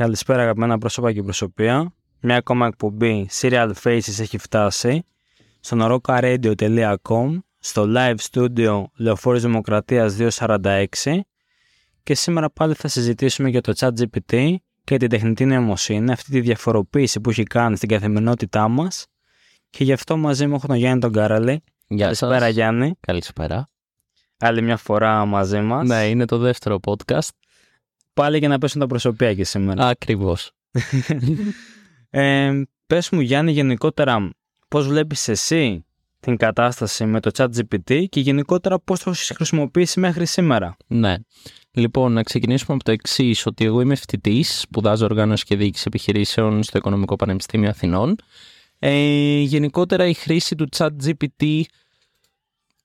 Καλησπέρα αγαπημένα πρόσωπα και προσωπία. Μια ακόμα εκπομπή Serial Faces έχει φτάσει στο norokaRadio.com στο live studio Λεωφόρης Δημοκρατίας 246 και σήμερα πάλι θα συζητήσουμε για το ChatGPT και την τεχνητή νοημοσύνη, αυτή τη διαφοροποίηση που έχει κάνει στην καθημερινότητά μας και γι' αυτό μαζί μου έχω τον Γιάννη τον Καραλή. Γεια Καλησπέρα σας. Γιάννη. Καλησπέρα. Άλλη μια φορά μαζί μας. Ναι, είναι το δεύτερο podcast. Πάλι για να πέσουν τα προσωπία και σήμερα. Ακριβώς. Ε, πες μου Γιάννη γενικότερα πώς βλέπεις εσύ την κατάσταση με το ChatGPT και γενικότερα πώς το έχεις χρησιμοποιήσει μέχρι σήμερα; Ναι. Λοιπόν, να ξεκινήσουμε από το εξής, ότι εγώ είμαι φοιτητής, σπουδάζω οργάνωση και διοίκηση επιχειρήσεων στο Οικονομικό Πανεπιστήμιο Αθηνών. Ε, γενικότερα η χρήση του ChatGPT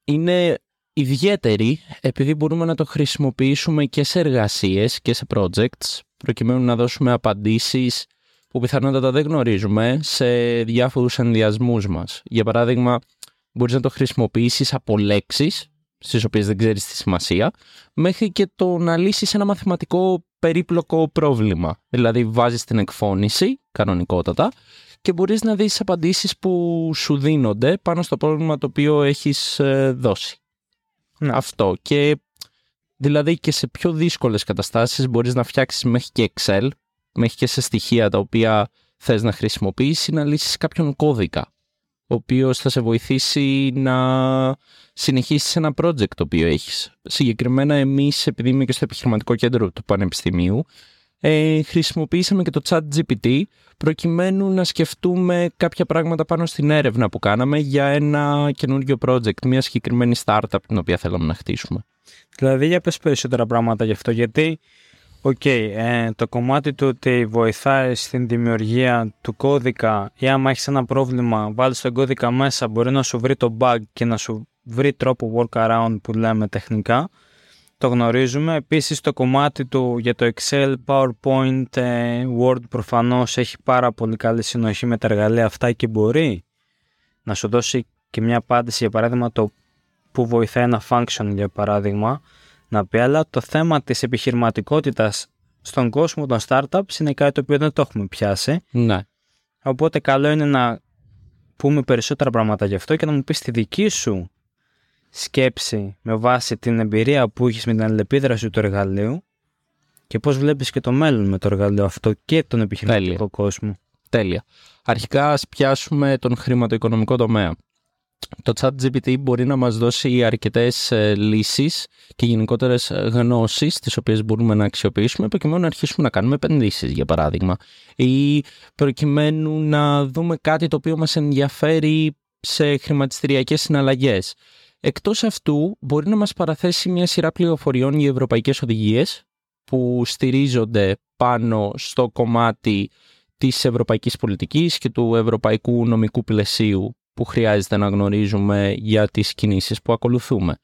είναι ιδιαίτερη επειδή μπορούμε να το χρησιμοποιήσουμε και σε εργασίες και σε projects προκειμένου να δώσουμε απαντήσεις που πιθανότατα δεν γνωρίζουμε σε διάφορους ενδιασμούς μας. Για παράδειγμα, μπορείς να το χρησιμοποιήσεις από λέξεις στις οποίες δεν ξέρεις τη σημασία μέχρι και το να λύσεις ένα μαθηματικό περίπλοκο πρόβλημα. Δηλαδή βάζεις την εκφώνηση, κανονικότατα, και μπορείς να δεις απαντήσεις που σου δίνονται πάνω στο πρόβλημα το οποίο έχεις ε, δώσει. Ναι. Αυτό. Και δηλαδή και σε πιο δύσκολες καταστάσεις μπορείς να φτιάξεις μέχρι και Excel, μέχρι και σε στοιχεία τα οποία θες να χρησιμοποιήσεις να λύσεις κάποιον κώδικα ο οποίος θα σε βοηθήσει να συνεχίσεις ένα project το οποίο έχεις. Συγκεκριμένα εμείς, επειδή είμαι και στο επιχειρηματικό κέντρο του Πανεπιστημίου, ε, χρησιμοποιήσαμε και το chat GPT προκειμένου να σκεφτούμε κάποια πράγματα πάνω στην έρευνα που κάναμε για ένα καινούργιο project, μια συγκεκριμένη startup την οποία θέλαμε να χτίσουμε. Δηλαδή για πες περισσότερα πράγματα γι' αυτό γιατί Οκ, ε, το κομμάτι του ότι βοηθάει στην δημιουργία του κώδικα ή άμα έχεις ένα πρόβλημα βάλεις τον κώδικα μέσα μπορεί να σου βρει το bug και να σου βρει τρόπο workaround που λέμε τεχνικά το γνωρίζουμε. Επίσης το κομμάτι του για το Excel, PowerPoint, ε, Word προφανώς έχει πάρα πολύ καλή συνοχή με τα εργαλεία αυτά και μπορεί να σου δώσει και μια απάντηση για παράδειγμα το που βοηθάει ένα function για παράδειγμα να πει, αλλά το θέμα της επιχειρηματικότητας στον κόσμο των startups είναι κάτι το οποίο δεν το έχουμε πιάσει. Ναι. Οπότε καλό είναι να πούμε περισσότερα πράγματα γι' αυτό και να μου πεις τη δική σου σκέψη με βάση την εμπειρία που έχεις με την αλληλεπίδραση του εργαλείου και πώς βλέπεις και το μέλλον με το εργαλείο αυτό και τον επιχειρηματικό Τέλεια. κόσμο. Τέλεια. Αρχικά ας πιάσουμε τον χρηματοοικονομικό τομέα. Το ChatGPT μπορεί να μας δώσει αρκετές ε, λύσεις και γενικότερες ε, γνώσεις τις οποίες μπορούμε να αξιοποιήσουμε προκειμένου να αρχίσουμε να κάνουμε επενδύσεις για παράδειγμα ή προκειμένου να δούμε κάτι το οποίο μας ενδιαφέρει σε χρηματιστηριακές συναλλαγές. Εκτός αυτού μπορεί να μας παραθέσει μια σειρά πληροφοριών για ευρωπαϊκές οδηγίες που στηρίζονται πάνω στο κομμάτι της ευρωπαϊκής πολιτικής και του ευρωπαϊκού νομικού πλαισίου που χρειάζεται να γνωρίζουμε για τις κινήσεις που ακολουθούμε.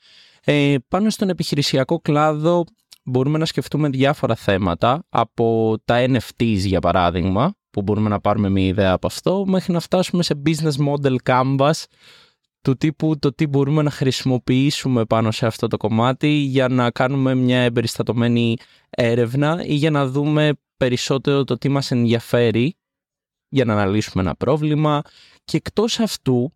Ε, πάνω στον επιχειρησιακό κλάδο μπορούμε να σκεφτούμε διάφορα θέματα από τα NFTs για παράδειγμα που μπορούμε να πάρουμε μια ιδέα από αυτό μέχρι να φτάσουμε σε business model canvas του τύπου το τι μπορούμε να χρησιμοποιήσουμε πάνω σε αυτό το κομμάτι για να κάνουμε μια εμπεριστατωμένη έρευνα ή για να δούμε περισσότερο το τι μας ενδιαφέρει για να αναλύσουμε ένα πρόβλημα. Και εκτός αυτού,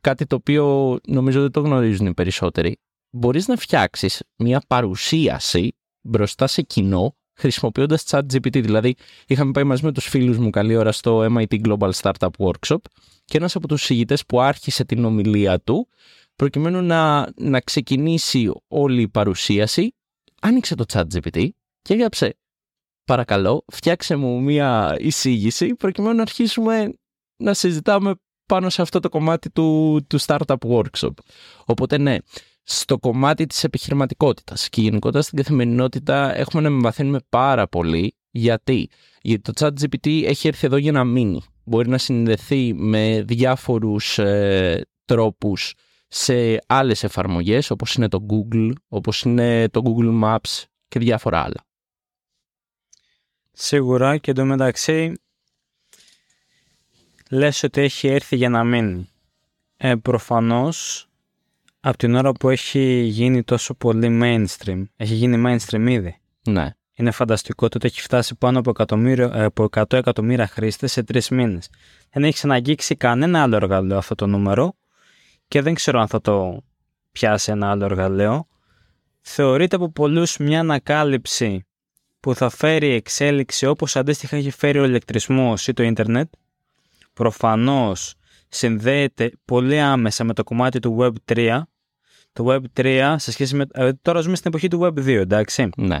κάτι το οποίο νομίζω δεν το γνωρίζουν οι περισσότεροι, μπορείς να φτιάξεις μια παρουσίαση μπροστά σε κοινό χρησιμοποιώντας chat GPT. Δηλαδή, είχαμε πάει μαζί με τους φίλους μου καλή ώρα στο MIT Global Startup Workshop και ένας από τους συγητές που άρχισε την ομιλία του, προκειμένου να, να ξεκινήσει όλη η παρουσίαση, άνοιξε το chat GPT και έγραψε παρακαλώ φτιάξε μου μια εισήγηση προκειμένου να αρχίσουμε να συζητάμε πάνω σε αυτό το κομμάτι του, του Startup Workshop. Οπότε ναι, στο κομμάτι της επιχειρηματικότητας και γενικότερα στην καθημερινότητα έχουμε να εμβαθύνουμε πάρα πολύ. Γιατί; Γιατί το ChatGPT έχει έρθει εδώ για να μείνει. Μπορεί να συνδεθεί με διάφορους ε, τρόπους σε άλλες εφαρμογές όπως είναι το Google, όπως είναι το Google Maps και διάφορα άλλα. Σίγουρα και εντωμεταξύ λες ότι έχει έρθει για να μείνει. Ε, προφανώς από την ώρα που έχει γίνει τόσο πολύ mainstream, έχει γίνει mainstream ήδη. Ναι. Είναι είναι φανταστικό το ότι έχει φτάσει πάνω από, ε, από 100 εκατομμύρια χρήστες σε τρεις μήνες. Δεν έχει αναγγίξει κανένα άλλο εργαλείο αυτό το νούμερο και δεν ξέρω αν θα το πιάσει ένα άλλο εργαλείο. Θεωρείται από πολλούς μια ανακάλυψη που θα φέρει εξέλιξη όπως αντίστοιχα έχει φέρει ο ηλεκτρισμός ή το ίντερνετ. Προφανώς συνδέεται πολύ άμεσα με το κομμάτι του Web3. Το Web3 σε σχέση με... Ε, τώρα ζούμε στην εποχή του Web2, εντάξει. Ναι.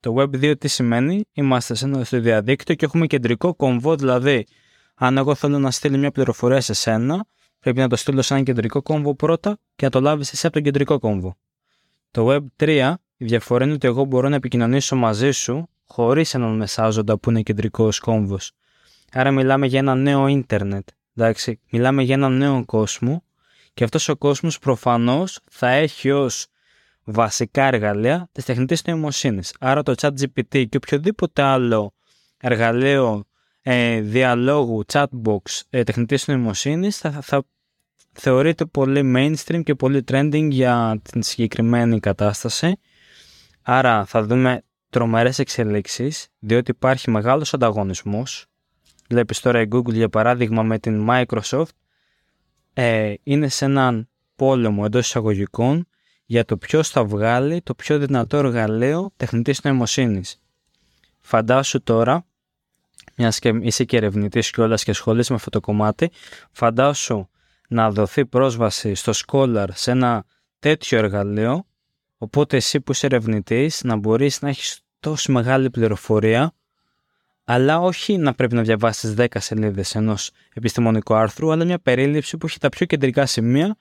Το Web2 τι σημαίνει, είμαστε στο διαδίκτυο και έχουμε κεντρικό κομβό, δηλαδή αν εγώ θέλω να στείλω μια πληροφορία σε σένα, πρέπει να το στείλω σε ένα κεντρικό κόμβο πρώτα και να το λάβεις εσύ από τον κεντρικό κόμβο. Το Web3, η διαφορά είναι ότι εγώ μπορώ να επικοινωνήσω μαζί σου χωρίς έναν μεσάζοντα που είναι κεντρικός κόμβος. Άρα μιλάμε για ένα νέο ίντερνετ. Εντάξει, μιλάμε για έναν νέο κόσμο και αυτός ο κόσμος προφανώς θα έχει ως βασικά εργαλεία της τεχνητής νοημοσύνης. Άρα το chat GPT και οποιοδήποτε άλλο εργαλείο ε, διαλόγου, chatbox ε, τεχνητής νοημοσύνης θα, θα θεωρείται πολύ mainstream και πολύ trending για την συγκεκριμένη κατάσταση. Άρα θα δούμε τρομερές εξελίξεις, διότι υπάρχει μεγάλος ανταγωνισμός. Βλέπεις τώρα η Google για παράδειγμα με την Microsoft ε, είναι σε έναν πόλεμο εντός εισαγωγικών για το ποιος θα βγάλει το πιο δυνατό εργαλείο τεχνητής νοημοσύνης. Φαντάσου τώρα, μιας και είσαι και ερευνητής κιόλας και ασχολείσαι με αυτό το κομμάτι, φαντάσου να δοθεί πρόσβαση στο Scholar σε ένα τέτοιο εργαλείο, οπότε εσύ που είσαι ερευνητής να μπορείς να έχεις τόση μεγάλη πληροφορία, αλλά όχι να πρέπει να διαβάσεις 10 σελίδες ενός επιστημονικού άρθρου, αλλά μια περίληψη που έχει τα πιο κεντρικά σημεία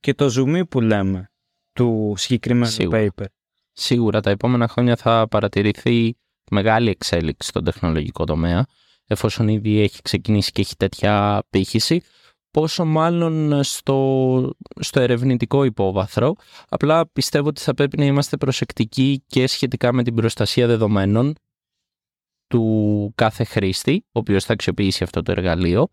και το zoom που λέμε του συγκεκριμένου Σίγουρα. paper. Σίγουρα τα επόμενα χρόνια θα παρατηρηθεί μεγάλη εξέλιξη στον τεχνολογικό τομέα, εφόσον ήδη έχει ξεκινήσει και έχει τέτοια πύχηση, πόσο μάλλον στο, στο ερευνητικό υπόβαθρο. Απλά πιστεύω ότι θα πρέπει να είμαστε προσεκτικοί και σχετικά με την προστασία δεδομένων του κάθε χρήστη, ο οποίος θα αξιοποιήσει αυτό το εργαλείο.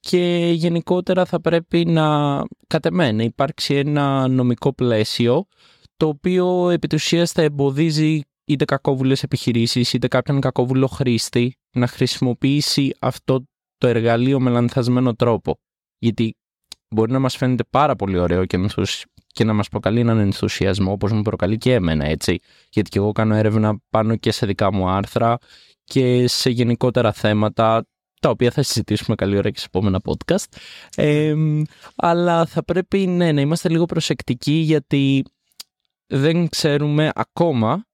Και γενικότερα θα πρέπει να, κατ' εμένα, υπάρξει ένα νομικό πλαίσιο το οποίο επί θα εμποδίζει είτε κακόβουλες επιχειρήσεις είτε κάποιον κακόβουλο χρήστη να χρησιμοποιήσει αυτό το εργαλείο με λανθασμένο τρόπο. Γιατί μπορεί να μας φαίνεται πάρα πολύ ωραίο και, και να μας προκαλεί έναν ενθουσιασμό όπως μου προκαλεί και εμένα έτσι. Γιατί και εγώ κάνω έρευνα πάνω και σε δικά μου άρθρα και σε γενικότερα θέματα τα οποία θα συζητήσουμε καλή ώρα και σε επόμενα podcast ε, αλλά θα πρέπει ναι, να είμαστε λίγο προσεκτικοί γιατί δεν ξέρουμε ακόμα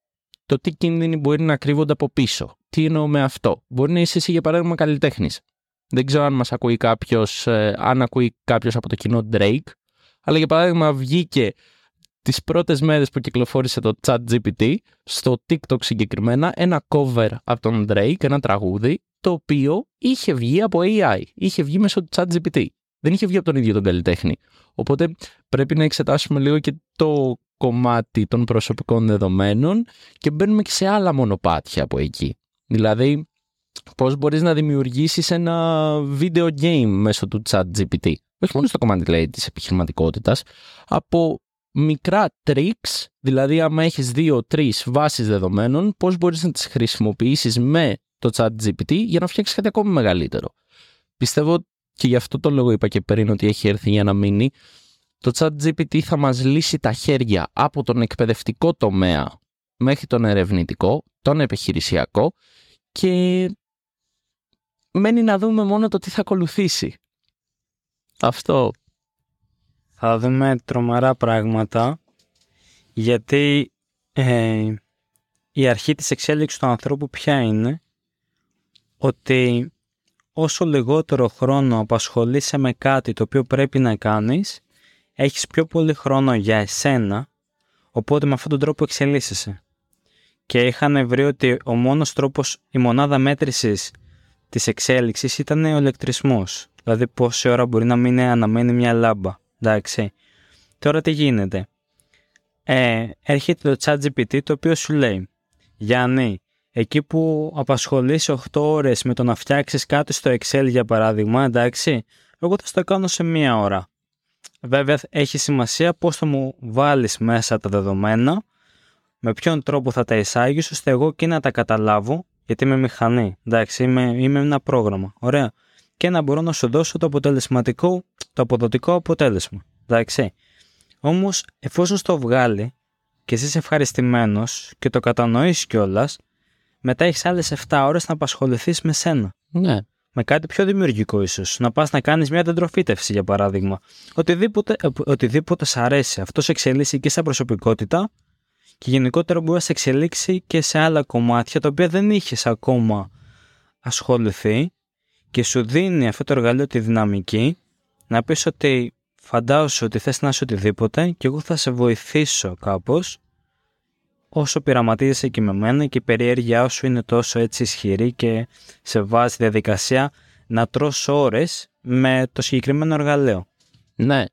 το τι κίνδυνοι μπορεί να κρύβονται από πίσω. Τι εννοώ με αυτό; Μπορεί να είσαι εσύ για παράδειγμα καλλιτέχνης. Δεν ξέρω αν μας ακούει κάποιος, ε, αν ακούει κάποιος από το κοινό Drake, αλλά για παράδειγμα βγήκε τις πρώτες μέρες που κυκλοφόρησε το chat GPT, στο TikTok συγκεκριμένα, ένα cover από τον Drake, ένα τραγούδι, το οποίο είχε βγει από AI, είχε βγει μέσω του chat GPT. Δεν είχε βγει από τον ίδιο τον καλλιτέχνη. Οπότε πρέπει να εξετάσουμε λίγο και το κομμάτι των προσωπικών δεδομένων και μπαίνουμε και σε άλλα μονοπάτια από εκεί. Δηλαδή, πώς μπορείς να δημιουργήσεις ένα video game μέσω του chat GPT. Όχι μόνο στο κομμάτι λέει, της επιχειρηματικότητας, από μικρά tricks, δηλαδή άμα έχεις δύο-τρεις βάσεις δεδομένων, πώς μπορείς να τις χρησιμοποιήσεις με το chat GPT για να φτιάξεις κάτι ακόμη μεγαλύτερο. Πιστεύω και γι' αυτό το λόγο είπα και πριν ότι έχει έρθει για να μείνει. Το chat GPT θα μας λύσει τα χέρια από τον εκπαιδευτικό τομέα μέχρι τον ερευνητικό, τον επιχειρησιακό και μένει να δούμε μόνο το τι θα ακολουθήσει. Αυτό. Θα δούμε τρομερά πράγματα γιατί ε, η αρχή της εξέλιξης του ανθρώπου ποια είναι; Ότι όσο λιγότερο χρόνο απασχολείσαι με κάτι το οποίο πρέπει να κάνεις έχεις πιο πολύ χρόνο για εσένα οπότε με αυτόν τον τρόπο εξελίσσεσαι και είχαν βρει ότι ο μόνος τρόπος, η μονάδα μέτρησης της εξέλιξης ήταν ο ηλεκτρισμός. Δηλαδή πόση ώρα μπορεί να μείνει αναμένει μια λάμπα. Εντάξει. Τώρα τι γίνεται. Ε, έρχεται το ChatGPT το οποίο σου λέει Γιάννη, εκεί που απασχολείς 8 ώρες με το να φτιάξεις κάτι στο Excel για παράδειγμα, εντάξει, εγώ θα το κάνω σε μία ώρα. Βέβαια έχει σημασία πώς θα μου βάλεις μέσα τα δεδομένα με ποιον τρόπο θα τα εισάγεις, ώστε εγώ και να τα καταλάβω, γιατί είμαι μηχανή. Εντάξει, είμαι, είμαι ένα πρόγραμμα. Ωραία. Και να μπορώ να σου δώσω το αποτελεσματικό, το αποδοτικό αποτέλεσμα. Εντάξει. Όμως, εφόσον στο βγάλει και είσαι ευχαριστημένος και το κατανοήσει κιόλας, μετά έχεις άλλες 7 ώρες να απασχοληθείς με σένα. Ναι. Με κάτι πιο δημιουργικό, ίσως. Να πας να κάνεις μια δεντροφύτευση, για παράδειγμα. Οτιδήποτε, ε, οτιδήποτε σ' αρέσει. Αυτό σε εξελίσσει και σαν προσωπικότητα και γενικότερα μπορεί να σε εξελίξει και σε άλλα κομμάτια τα οποία δεν είχες ακόμα ασχοληθεί και σου δίνει αυτό το εργαλείο τη δυναμική να πεις ότι φαντάζομαι ότι θες να είσαι οτιδήποτε και εγώ θα σε βοηθήσω κάπως όσο πειραματίζεσαι και με μένα και η περιέργειά σου είναι τόσο έτσι ισχυρή και σε βάζει διαδικασία να τρως ώρες με το συγκεκριμένο εργαλείο. Ναι,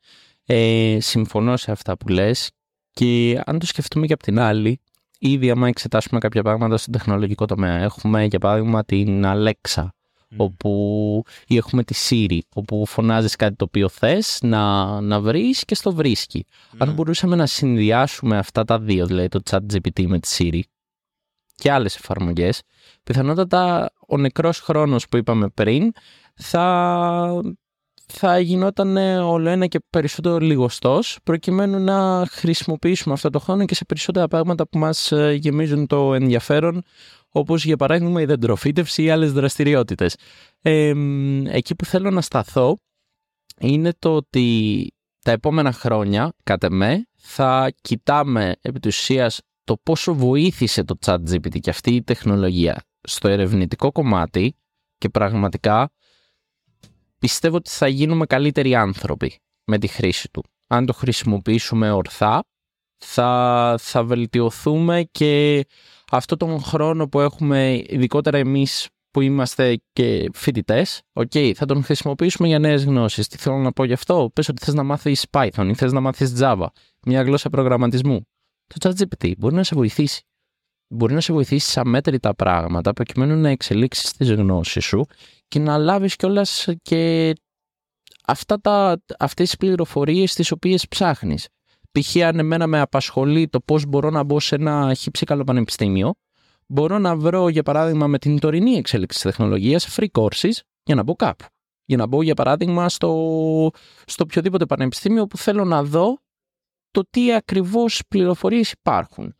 ε, συμφωνώ σε αυτά που λες και αν το σκεφτούμε και από την άλλη, ήδη άμα εξετάσουμε κάποια πράγματα στον τεχνολογικό τομέα, έχουμε για παράδειγμα την Alexa, όπου ή έχουμε τη Siri, όπου φωνάζεις κάτι το οποίο θες να, να βρεις και στο βρίσκει. Αν μπορούσαμε να συνδυάσουμε αυτά τα δύο, δηλαδή το chat GPT με τη Siri και άλλες εφαρμογές, πιθανότατα ο νεκρός χρόνος που είπαμε πριν θα, θα γινόταν όλο ένα και περισσότερο λιγοστός προκειμένου να χρησιμοποιήσουμε αυτό το χρόνο και σε περισσότερα πράγματα που μας ε, γεμίζουν το ενδιαφέρον όπως για παράδειγμα η δεντροφύτευση ή άλλες δραστηριότητες. Ε, εκεί που θέλω να σταθώ είναι το ότι τα επόμενα χρόνια, κατά με, θα κοιτάμε επί της ουσίας το πόσο βοήθησε το ChatGPT και αυτή η τεχνολογία στο ερευνητικό κομμάτι και πραγματικά πιστεύω ότι θα γίνουμε καλύτεροι άνθρωποι με τη χρήση του. Αν το χρησιμοποιήσουμε ορθά, θα, θα βελτιωθούμε και αυτό τον χρόνο που έχουμε, ειδικότερα εμείς που είμαστε και φοιτητές, okay, θα τον χρησιμοποιήσουμε για νέες γνώσεις. Τι θέλω να πω γι' αυτό, πες ότι θες να μάθεις Python ή θες να μάθεις Java, μια γλώσσα προγραμματισμού. Το ChatGPT μπορεί να σε βοηθήσει. Μπορεί να σε βοηθήσει σε αμέτρητα πράγματα προκειμένου να εξελίξεις τις γνώσεις σου και να λάβεις κιόλας και αυτά τα, αυτές τις πληροφορίες τις οποίες ψάχνεις. Π.χ. αν εμένα με απασχολεί το πώς μπορώ να μπω σε ένα χύψη πανεπιστήμιο, μπορώ να βρω για παράδειγμα με την τωρινή εξέλιξη της τεχνολογίας free courses για να μπω κάπου. Για να μπω για παράδειγμα στο, στο οποιοδήποτε πανεπιστήμιο που θέλω να δω το τι ακριβώς πληροφορίες υπάρχουν.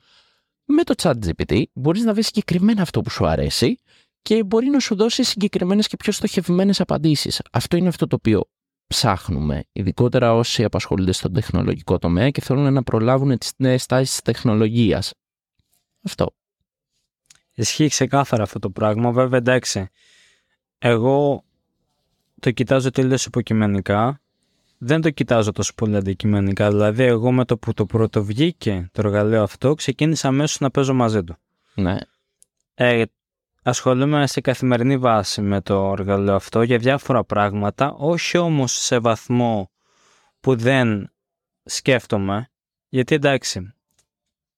Με το chat GPT μπορείς να βρεις συγκεκριμένα αυτό που σου αρέσει και μπορεί να σου δώσει συγκεκριμένες και πιο στοχευμένες απαντήσεις. Αυτό είναι αυτό το οποίο ψάχνουμε, ειδικότερα όσοι απασχολούνται στον τεχνολογικό τομέα και θέλουν να προλάβουν τις νέες τάσεις της τεχνολογίας. Αυτό. Ισχύει ξεκάθαρα αυτό το πράγμα. Βέβαια, εντάξει, εγώ το κοιτάζω τελείως υποκειμενικά. Δεν το κοιτάζω τόσο πολύ αντικειμενικά. Δηλαδή, εγώ με το που το πρώτο βγήκε το εργαλείο αυτό, ξεκίνησα αμέσως να παίζω μαζί του. Ναι. Ε, Ασχολούμαι σε καθημερινή βάση με το εργαλείο αυτό για διάφορα πράγματα, όχι όμως σε βαθμό που δεν σκέφτομαι, γιατί εντάξει,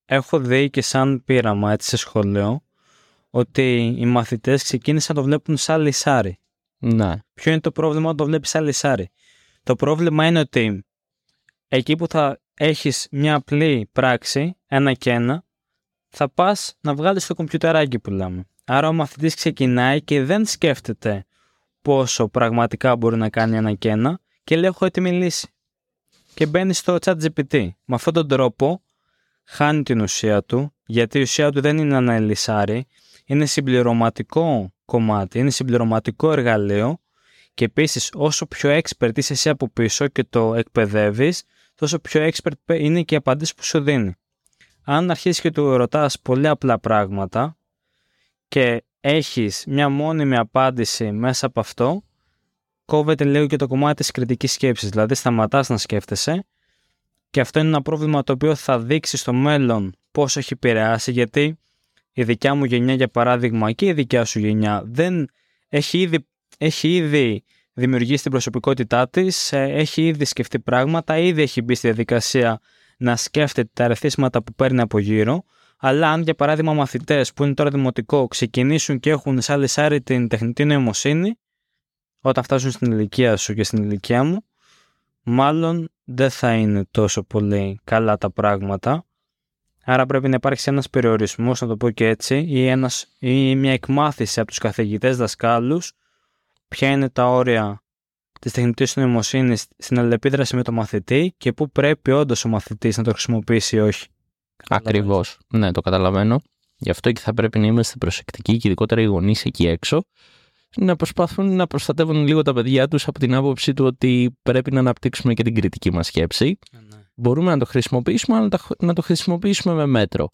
έχω δει και σαν πείραμα έτσι σε σχολείο, ότι οι μαθητές ξεκίνησαν να το βλέπουν σαν λυσάρι. Ναι. Ποιο είναι το πρόβλημα όταν το βλέπεις σαν λυσάρι; Το πρόβλημα είναι ότι εκεί που θα έχεις μια απλή πράξη, ένα και ένα, θα πας να βγάλεις το κομπιουτεράκι που λέμε. Άρα ο μαθητής ξεκινάει και δεν σκέφτεται πόσο πραγματικά μπορεί να κάνει ένα και ένα και λέει έχω έτοιμη λύση. Και μπαίνει στο chat GPT. Με αυτόν τον τρόπο χάνει την ουσία του, γιατί η ουσία του δεν είναι ένα λυσάρι, είναι συμπληρωματικό κομμάτι, είναι συμπληρωματικό εργαλείο και επίσης όσο πιο expert είσαι εσύ από πίσω και το εκπαιδεύεις, τόσο πιο expert είναι και η απαντήση που σου δίνει. Αν αρχίσεις και του ρωτάς πολύ απλά πράγματα, και έχεις μια μόνιμη απάντηση μέσα από αυτό, κόβεται λίγο και το κομμάτι της κριτικής σκέψης. Δηλαδή σταματάς να σκέφτεσαι και αυτό είναι ένα πρόβλημα το οποίο θα δείξεις στο μέλλον πώς έχει επηρεάσει γιατί η δικιά μου γενιά για παράδειγμα και η δικιά σου γενιά δεν έχει ήδη, έχει ήδη δημιουργήσει την προσωπικότητά της, ε, έχει ήδη σκεφτεί πράγματα, ήδη έχει μπει στη διαδικασία να σκέφτεται τα ρεθίσματα που παίρνει από γύρω αλλά αν για παράδειγμα μαθητές που είναι τώρα δημοτικό ξεκινήσουν και έχουν σαν λυσάρι την τεχνητή νοημοσύνη, όταν φτάσουν στην ηλικία σου και στην ηλικία μου, μάλλον δεν θα είναι τόσο πολύ καλά τα πράγματα. Άρα πρέπει να υπάρξει ένας περιορισμός, να το πω και έτσι, ή, ένας, ή μια εκμάθηση από τους καθηγητές δασκάλους ποια είναι τα όρια της τεχνητής νοημοσύνης στην αλληλεπίδραση με το μαθητή και πού πρέπει όντως ο μαθητής να το χρησιμοποιήσει ή όχι. Ακριβώς. Ναι, το καταλαβαίνω. Γι' αυτό και θα πρέπει να είμαστε προσεκτικοί και ειδικότερα οι γονείς εκεί έξω να προσπαθούν να προστατεύουν λίγο τα παιδιά τους από την άποψη του ότι πρέπει να αναπτύξουμε και την κριτική μας σκέψη. Ναι. Μπορούμε να το χρησιμοποιήσουμε, αλλά να το χρησιμοποιήσουμε με μέτρο.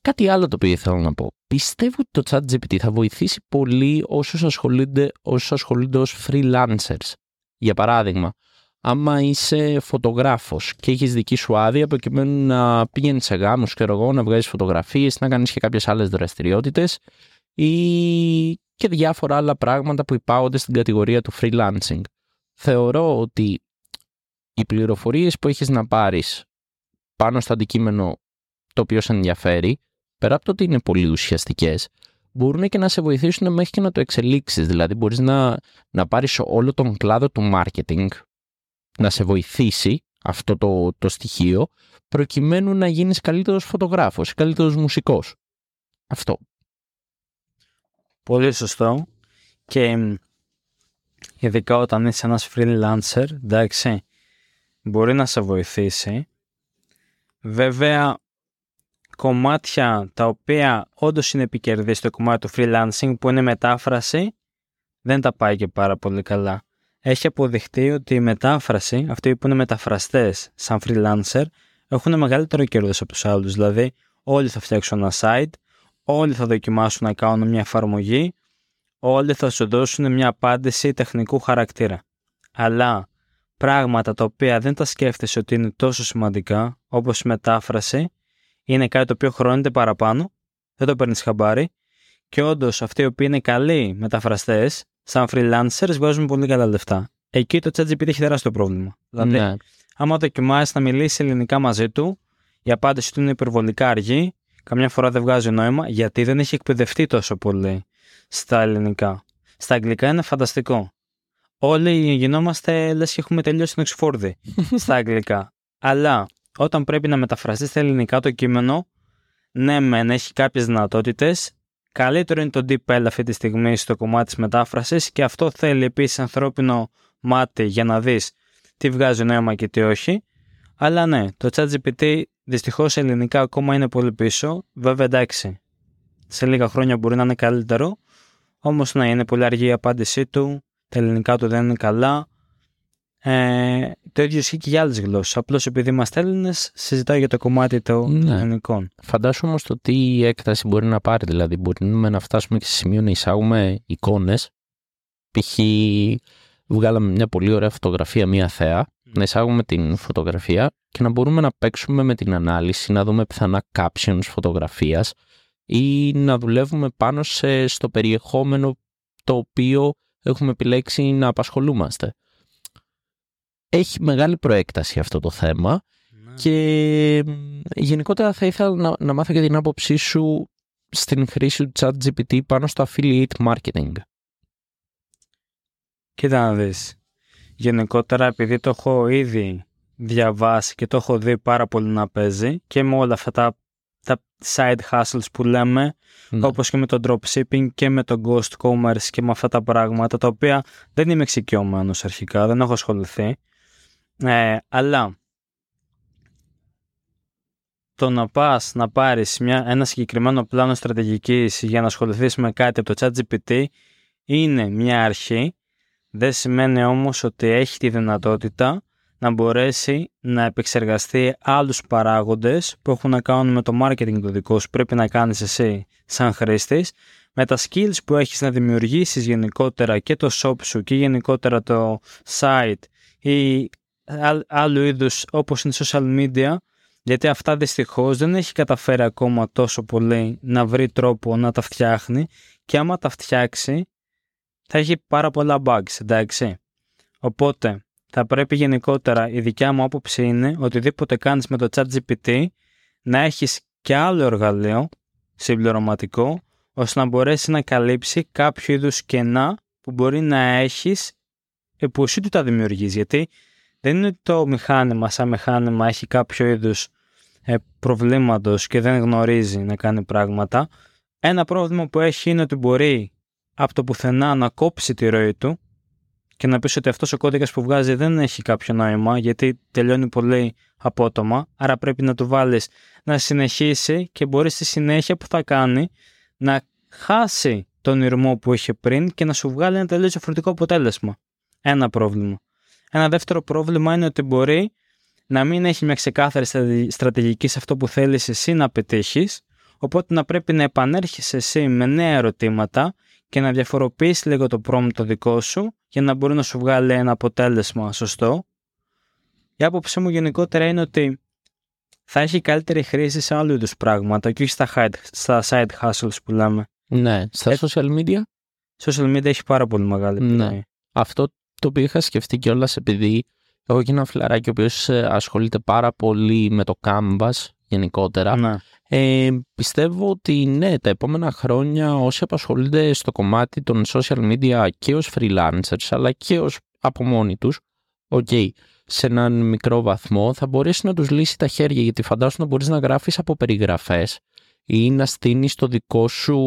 Κάτι άλλο το οποίο θέλω να πω. Πιστεύω ότι το ChatGPT θα βοηθήσει πολύ όσους ασχολούνται, όσους ασχολούνται ως freelancers. Για παράδειγμα, άμα είσαι φωτογράφος και έχεις δική σου άδεια προκειμένου να πηγαίνεις σε γάμους, και εγώ, να βγάζεις φωτογραφίες, να κάνεις και κάποιες άλλες δραστηριότητες ή και διάφορα άλλα πράγματα που υπάγονται στην κατηγορία του freelancing. Θεωρώ ότι οι πληροφορίες που έχεις να πάρεις πάνω στο αντικείμενο το οποίο σε ενδιαφέρει, πέρα από το ότι είναι πολύ ουσιαστικές, μπορούν και να σε βοηθήσουν μέχρι και να το εξελίξεις. Δηλαδή μπορείς να, να πάρεις όλο τον κλάδο του marketing, να σε βοηθήσει αυτό το, το στοιχείο, προκειμένου να γίνεις καλύτερος φωτογράφος, καλύτερος μουσικός. Αυτό. Πολύ σωστό. Και ειδικά όταν είσαι ένας freelancer, εντάξει, μπορεί να σε βοηθήσει. Βέβαια, κομμάτια τα οποία όντως είναι επικερδής στο κομμάτι του freelancing που είναι μετάφραση, δεν τα πάει και πάρα πολύ καλά. Έχει αποδειχτεί ότι η μετάφραση, αυτοί που είναι μεταφραστές σαν freelancer, έχουν μεγαλύτερο κέρδος από τους άλλους. Δηλαδή, όλοι θα φτιάξουν ένα site, όλοι θα δοκιμάσουν να κάνουν μια εφαρμογή, όλοι θα σου δώσουν μια απάντηση τεχνικού χαρακτήρα. Αλλά πράγματα τα οποία δεν τα σκέφτεσαι ότι είναι τόσο σημαντικά, όπως η μετάφραση, είναι κάτι το οποίο χρώνεται παραπάνω, δεν το παίρνεις χαμπάρι, και όντως αυτοί οι οποίοι είναι καλοί μεταφραστές, σαν freelancers, βγάζουν πολύ καλά λεφτά. Εκεί το ChatGPT έχει τεράστιο πρόβλημα. Δηλαδή, ναι. άμα δοκιμάσεις να μιλήσεις ελληνικά μαζί του, η απάντηση του είναι υπερβολικά αργή, καμιά φορά δεν βγάζει νόημα, γιατί δεν έχει εκπαιδευτεί τόσο πολύ στα ελληνικά. Στα αγγλικά είναι φανταστικό όλοι γινόμαστε λες και έχουμε τελειώσει την Οξφόρδη στα αγγλικά. Αλλά όταν πρέπει να μεταφραστεί στα ελληνικά το κείμενο, ναι, μεν έχει κάποιες δυνατότητες. Καλύτερο είναι το DeepL αυτή τη στιγμή στο κομμάτι της μετάφρασης και αυτό θέλει επίσης ανθρώπινο μάτι για να δεις τι βγάζει νόημα και τι όχι. Αλλά ναι, το ChatGPT δυστυχώς ελληνικά ακόμα είναι πολύ πίσω. Βέβαια εντάξει, σε λίγα χρόνια μπορεί να είναι καλύτερο. Όμως ναι, είναι πολύ αργή η απάντησή του τα ελληνικά του δεν είναι καλά. Ε, το ίδιο ισχύει και για άλλες γλώσσες. Απλώς επειδή είμαστε Έλληνες, συζητάω για το κομμάτι των ναι. ελληνικών. Φαντάσου όμως το τι έκταση μπορεί να πάρει. Δηλαδή, μπορούμε να φτάσουμε και σε σημείο να εισάγουμε εικόνες. Π.χ. βγάλαμε μια πολύ ωραία φωτογραφία, μια θέα, να εισάγουμε την φωτογραφία και να μπορούμε να παίξουμε με την ανάλυση, να δούμε πιθανά captions φωτογραφίας ή να δουλεύουμε πάνω σε, στο περιεχόμενο το οποίο έχουμε επιλέξει να απασχολούμαστε. Έχει μεγάλη προέκταση αυτό το θέμα ναι. και γενικότερα θα ήθελα να, να μάθω και την άποψή σου στην χρήση του chat GPT πάνω στο affiliate marketing. Κοίτα να δεις. Γενικότερα επειδή το έχω ήδη διαβάσει και το έχω δει πάρα πολύ να παίζει και με όλα αυτά τα τα side hustles που λέμε, mm. όπως και με το dropshipping και με το ghost commerce και με αυτά τα πράγματα, τα οποία δεν είμαι εξοικειωμένος αρχικά, δεν έχω ασχοληθεί. Ε, αλλά το να πας να πάρεις μια, ένα συγκεκριμένο πλάνο στρατηγικής για να ασχοληθείς με κάτι από το ChatGPT είναι μια αρχή, δεν σημαίνει όμως ότι έχει τη δυνατότητα να μπορέσει να επεξεργαστεί άλλους παράγοντες που έχουν να κάνουν με το marketing το δικό σου. Πρέπει να κάνεις εσύ σαν χρήστης. Με τα skills που έχεις να δημιουργήσεις γενικότερα και το shop σου και γενικότερα το site ή άλλου είδους όπως είναι social media γιατί αυτά δυστυχώς δεν έχει καταφέρει ακόμα τόσο πολύ να βρει τρόπο να τα φτιάχνει και άμα τα φτιάξει θα έχει πάρα πολλά bugs εντάξει. Οπότε θα πρέπει γενικότερα η δικιά μου άποψη είναι οτιδήποτε κάνεις με το chat GPT να έχεις και άλλο εργαλείο συμπληρωματικό ώστε να μπορέσει να καλύψει κάποιο είδους κενά που μπορεί να έχεις που εσύ του τα δημιουργείς. Γιατί δεν είναι το μηχάνημα σαν μηχάνημα έχει κάποιο είδους ε, προβλήματος και δεν γνωρίζει να κάνει πράγματα. Ένα πρόβλημα που έχει είναι ότι μπορεί από το πουθενά να κόψει τη ροή του και να πεις ότι αυτός ο κώδικας που βγάζει δεν έχει κάποιο νόημα γιατί τελειώνει πολύ απότομα, άρα πρέπει να του βάλεις να συνεχίσει και μπορεί στη συνέχεια που θα κάνει να χάσει τον ηρμό που είχε πριν και να σου βγάλει ένα τελείως διαφορετικό αποτέλεσμα. Ένα πρόβλημα. Ένα δεύτερο πρόβλημα είναι ότι μπορεί να μην έχει μια ξεκάθαρη στρατηγική σε αυτό που θέλεις εσύ να πετύχεις, οπότε να πρέπει να επανέρχεσαι εσύ με νέα ερωτήματα και να διαφοροποιήσεις λίγο το πρόμpt το δικό σου για να μπορεί να σου βγάλει ένα αποτέλεσμα σωστό. Η άποψή μου γενικότερα είναι ότι θα έχει καλύτερη χρήση σε άλλου είδους πράγματα και όχι στα, στα side hustles που λέμε. Ναι, στα ε, social media. Social media έχει πάρα πολύ μεγάλη Ναι. Αυτό το οποίο είχα σκεφτεί κιόλας επειδή έχω και ένα φιλαράκι ο οποίος ε, ασχολείται πάρα πολύ με το Canvas γενικότερα. Ναι. Ε, πιστεύω ότι ναι, τα επόμενα χρόνια όσοι απασχολούνται στο κομμάτι των social media και ως freelancers αλλά και ως από μόνοι τους, okay, σε έναν μικρό βαθμό θα μπορέσει να τους λύσει τα χέρια γιατί φαντάζομαι να μπορείς να γράφεις από περιγραφές ή να στείνεις το δικό σου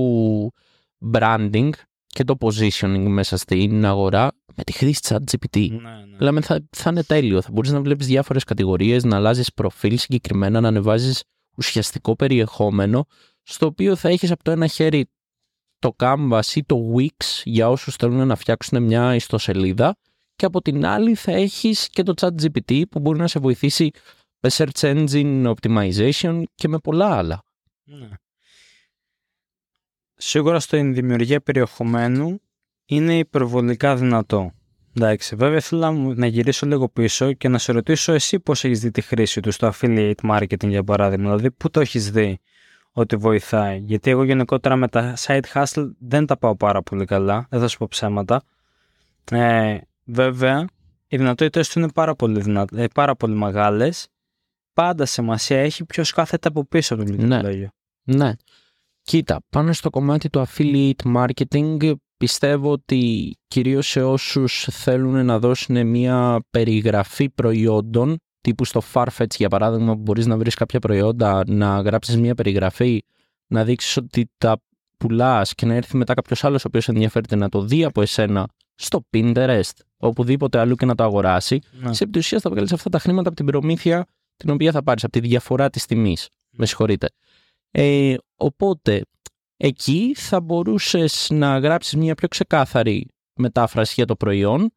branding και το positioning μέσα στην αγορά με τη χρήση chat GPT. Ναι, ναι. Δηλαδή θα, θα είναι τέλειο. Θα μπορείς να βλέπεις διάφορες κατηγορίες, να αλλάζεις προφίλ συγκεκριμένα, να ανεβάζεις ουσιαστικό περιεχόμενο στο οποίο θα έχεις από το ένα χέρι το Canvas ή το Wix για όσους θέλουν να φτιάξουν μια ιστοσελίδα και από την άλλη θα έχεις και το chat GPT που μπορεί να σε βοηθήσει με search engine optimization και με πολλά άλλα. Ναι. Σίγουρα στην δημιουργία περιεχομένου είναι υπερβολικά δυνατό. Εντάξει, βέβαια θέλω να γυρίσω λίγο πίσω και να σε ρωτήσω εσύ πώς έχεις δει τη χρήση του στο affiliate marketing για παράδειγμα, δηλαδή πού το έχεις δει ότι βοηθάει; Γιατί εγώ γενικότερα με τα side hustle δεν τα πάω πάρα πολύ καλά, δεν θα σου πω ψέματα. Ε, βέβαια, οι δυνατότητες του είναι πάρα πολύ, δυνατό, ε, πάρα πολύ μεγάλες. Πάντα σημασία έχει ποιος κάθεται από πίσω του ναι. Ναι. Κοίτα, πάνω στο κομμάτι του affiliate marketing πιστεύω ότι κυρίως σε όσους θέλουν να δώσουν μια περιγραφή προϊόντων τύπου στο Farfetch για παράδειγμα που μπορείς να βρεις κάποια προϊόντα, να γράψεις μια περιγραφή, να δείξεις ότι τα πουλάς και να έρθει μετά κάποιος άλλος ο οποίος ενδιαφέρεται να το δει από εσένα στο Pinterest, οπουδήποτε αλλού και να το αγοράσει, ναι. σε ουσία θα βγάλεις αυτά τα χρήματα από την προμήθεια την οποία θα πάρεις, από τη διαφορά της τιμής. Με συγχωρείτε. Ε, οπότε εκεί θα μπορούσες να γράψεις μια πιο ξεκάθαρη μετάφραση για το προϊόν,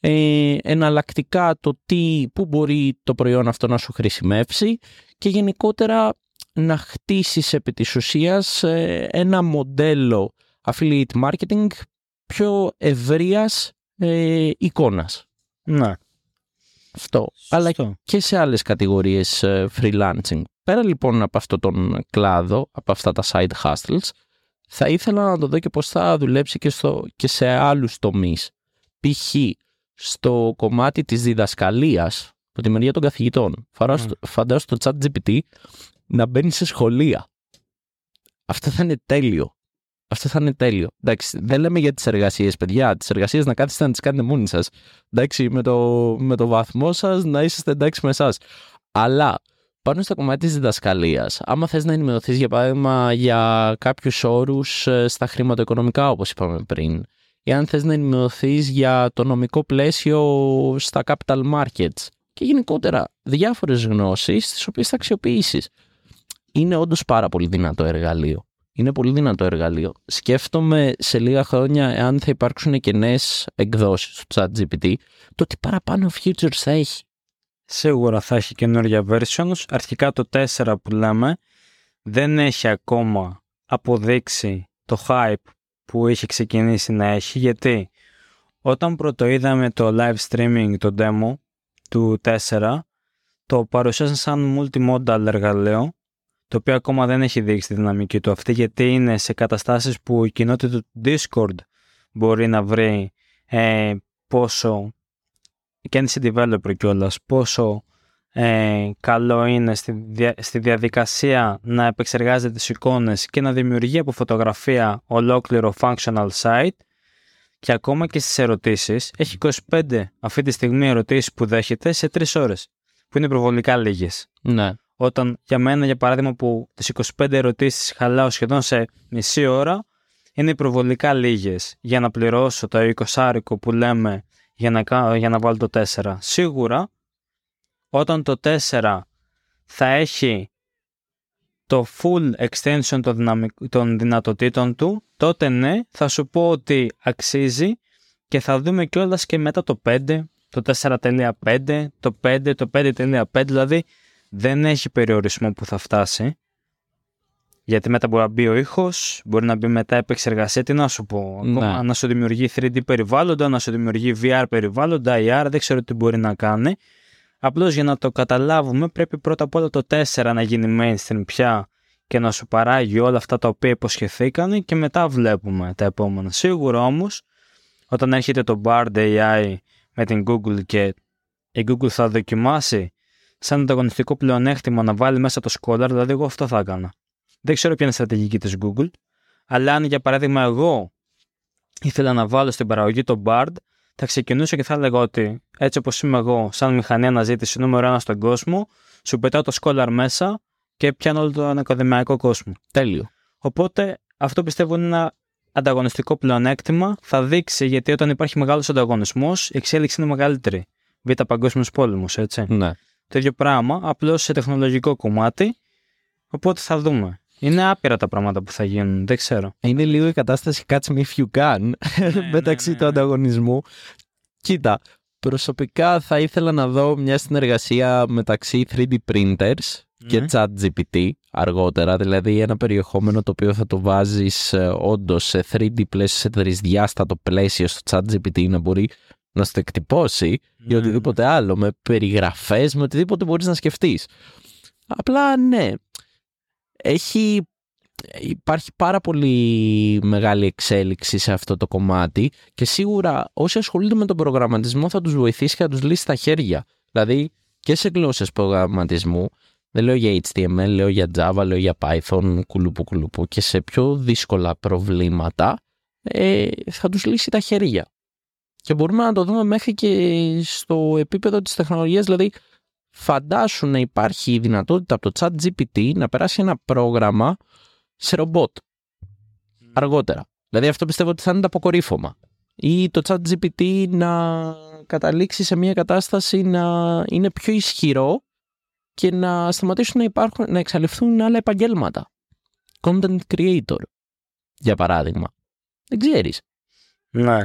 ε, εναλλακτικά το τι, πού μπορεί το προϊόν αυτό να σου χρησιμεύσει και γενικότερα να χτίσεις επί της ουσίας ε, ένα μοντέλο affiliate marketing πιο ευρείας ε, εικόνας. Ναι. Αυτό. Αλλά και σε άλλες κατηγορίες ε, freelancing. Πέρα λοιπόν από αυτόν τον κλάδο, από αυτά τα side hustles, θα ήθελα να το δω και πώς θα δουλέψει και, στο, και σε άλλους τομείς. Π.χ. στο κομμάτι της διδασκαλίας, από τη μεριά των καθηγητών. Φαντάζομαι στο chat GPT να μπαίνει σε σχολεία. Αυτό θα είναι τέλειο. Αυτό θα είναι τέλειο. Εντάξει, δεν λέμε για τις εργασίες, παιδιά. Τις εργασίες να κάθεστε να τις κάνετε μόνοι σας. Εντάξει, με το, με το βαθμό σας να είσαστε εντάξει με εσάς. Αλλά πάνω στο κομμάτι της διδασκαλίας, άμα θες να ενημερωθείς για παράδειγμα για κάποιους όρους ε, στα χρηματοοικονομικά, όπως είπαμε πριν, ή αν θες να ενημερωθείς για το νομικό πλαίσιο στα capital markets και γενικότερα διάφορες γνώσεις, τις οποίες θα αξιοποιήσεις. Είναι όντως πάρα πολύ δυνατό εργαλείο. Είναι πολύ δυνατό εργαλείο. Σκέφτομαι σε λίγα χρόνια, εάν θα υπάρξουν και νέες εκδόσεις του ChatGPT, το τι παραπάνω features θα έχει. Σίγουρα θα έχει καινούργια versions. Αρχικά το 4 που λέμε δεν έχει ακόμα αποδείξει το hype που είχε ξεκινήσει να έχει γιατί όταν πρώτο είδαμε το live streaming, το demo του 4 το παρουσίασαν σαν multimodal εργαλείο το οποίο ακόμα δεν έχει δείξει τη δυναμική του αυτή γιατί είναι σε καταστάσεις που η κοινότητα του Discord μπορεί να βρει ε, πόσο και αν είσαι developer κιόλας, πόσο ε, καλό είναι στη, στη διαδικασία να επεξεργάζεται τις εικόνες και να δημιουργεί από φωτογραφία ολόκληρο functional site και ακόμα και στις ερωτήσεις έχει 25 αυτή τη στιγμή ερωτήσεις που δέχεται σε 3 ώρες που είναι προβολικά λίγες. Ναι. Όταν για μένα, για παράδειγμα, που τις 25 ερωτήσεις χαλάω σχεδόν σε μισή ώρα, είναι προβολικά λίγες για να πληρώσω το 20 που λέμε για να, για να βάλω το 4. Σίγουρα, όταν το 4 θα έχει το full extension των, των δυνατοτήτων του, τότε ναι, θα σου πω ότι αξίζει και θα δούμε κιόλας και μετά το 5, το 4.5, το 5, το 5.5, δηλαδή δεν έχει περιορισμό που θα φτάσει. Γιατί μετά μπορεί να μπει ο ήχος, μπορεί να μπει μετά επεξεργασία. Τι να σου πω, ακόμα, να σου δημιουργεί 3D περιβάλλοντα, να σου δημιουργεί VR περιβάλλοντα, AR, δεν ξέρω τι μπορεί να κάνει. Απλώς για να το καταλάβουμε, πρέπει πρώτα απ' όλα το 4 να γίνει mainstream πια και να σου παράγει όλα αυτά τα οποία υποσχεθήκαν και μετά βλέπουμε τα επόμενα. Σίγουρα όμως, όταν έρχεται το Bard AI με την Google και η Google θα δοκιμάσει σαν ανταγωνιστικό πλεονέκτημα να βάλει μέσα το Scholar, δηλαδή εγώ αυτό θα έκανα. Δεν ξέρω ποια είναι η στρατηγική της Google, αλλά αν για παράδειγμα εγώ ήθελα να βάλω στην παραγωγή το Bard, θα ξεκινούσα και θα έλεγα ότι έτσι όπως είμαι εγώ, σαν μηχανή αναζήτηση νούμερο ένα στον κόσμο, σου πετάω το Scholar μέσα και πιάνω όλο τον ακαδημαϊκό κόσμο. Τέλειο. Οπότε αυτό πιστεύω είναι ένα ανταγωνιστικό πλεονέκτημα. Θα δείξει γιατί όταν υπάρχει μεγάλος ανταγωνισμός, η εξέλιξη είναι μεγαλύτερη. Β' παγκόσμιο πόλεμο, έτσι. Ναι. Το ίδιο πράγμα, απλώς σε τεχνολογικό κομμάτι. Οπότε θα δούμε. Είναι άπειρα τα πράγματα που θα γίνουν, δεν ξέρω. Είναι λίγο η κατάσταση catch me if you can ναι, μεταξύ ναι, του ναι. ανταγωνισμού. Κοίτα, προσωπικά θα ήθελα να δω μια συνεργασία μεταξύ 3D printers και chat GPT αργότερα, δηλαδή ένα περιεχόμενο το οποίο θα το βάζεις ε, όντως σε 3D πλαίσιο, σε τρισδιάστατο πλαίσιο στο chat GPT να μπορεί να στο εκτυπώσει ή οτιδήποτε άλλο, με περιγραφές, με οτιδήποτε μπορείς να σκεφτείς. Απλά ναι, έχει, υπάρχει πάρα πολύ μεγάλη εξέλιξη σε αυτό το κομμάτι και σίγουρα όσοι ασχολούνται με τον προγραμματισμό θα τους βοηθήσει και θα τους λύσει τα χέρια. Δηλαδή και σε γλώσσες προγραμματισμού, δεν λέω για HTML, λέω για Java, λέω για Python, κουλουπού κουλουπού και σε πιο δύσκολα προβλήματα ε, θα τους λύσει τα χέρια. Και μπορούμε να το δούμε μέχρι και στο επίπεδο της τεχνολογίας, δηλαδή φαντάσου να υπάρχει η δυνατότητα από το chat GPT να περάσει ένα πρόγραμμα σε ρομπότ αργότερα. Δηλαδή αυτό πιστεύω ότι θα είναι το αποκορύφωμα. Ή το chat GPT να καταλήξει σε μια κατάσταση να είναι πιο ισχυρό και να σταματήσουν να υπάρχουν, να εξαλειφθούν άλλα επαγγέλματα. Content creator, για παράδειγμα. Δεν ξέρεις. Ναι.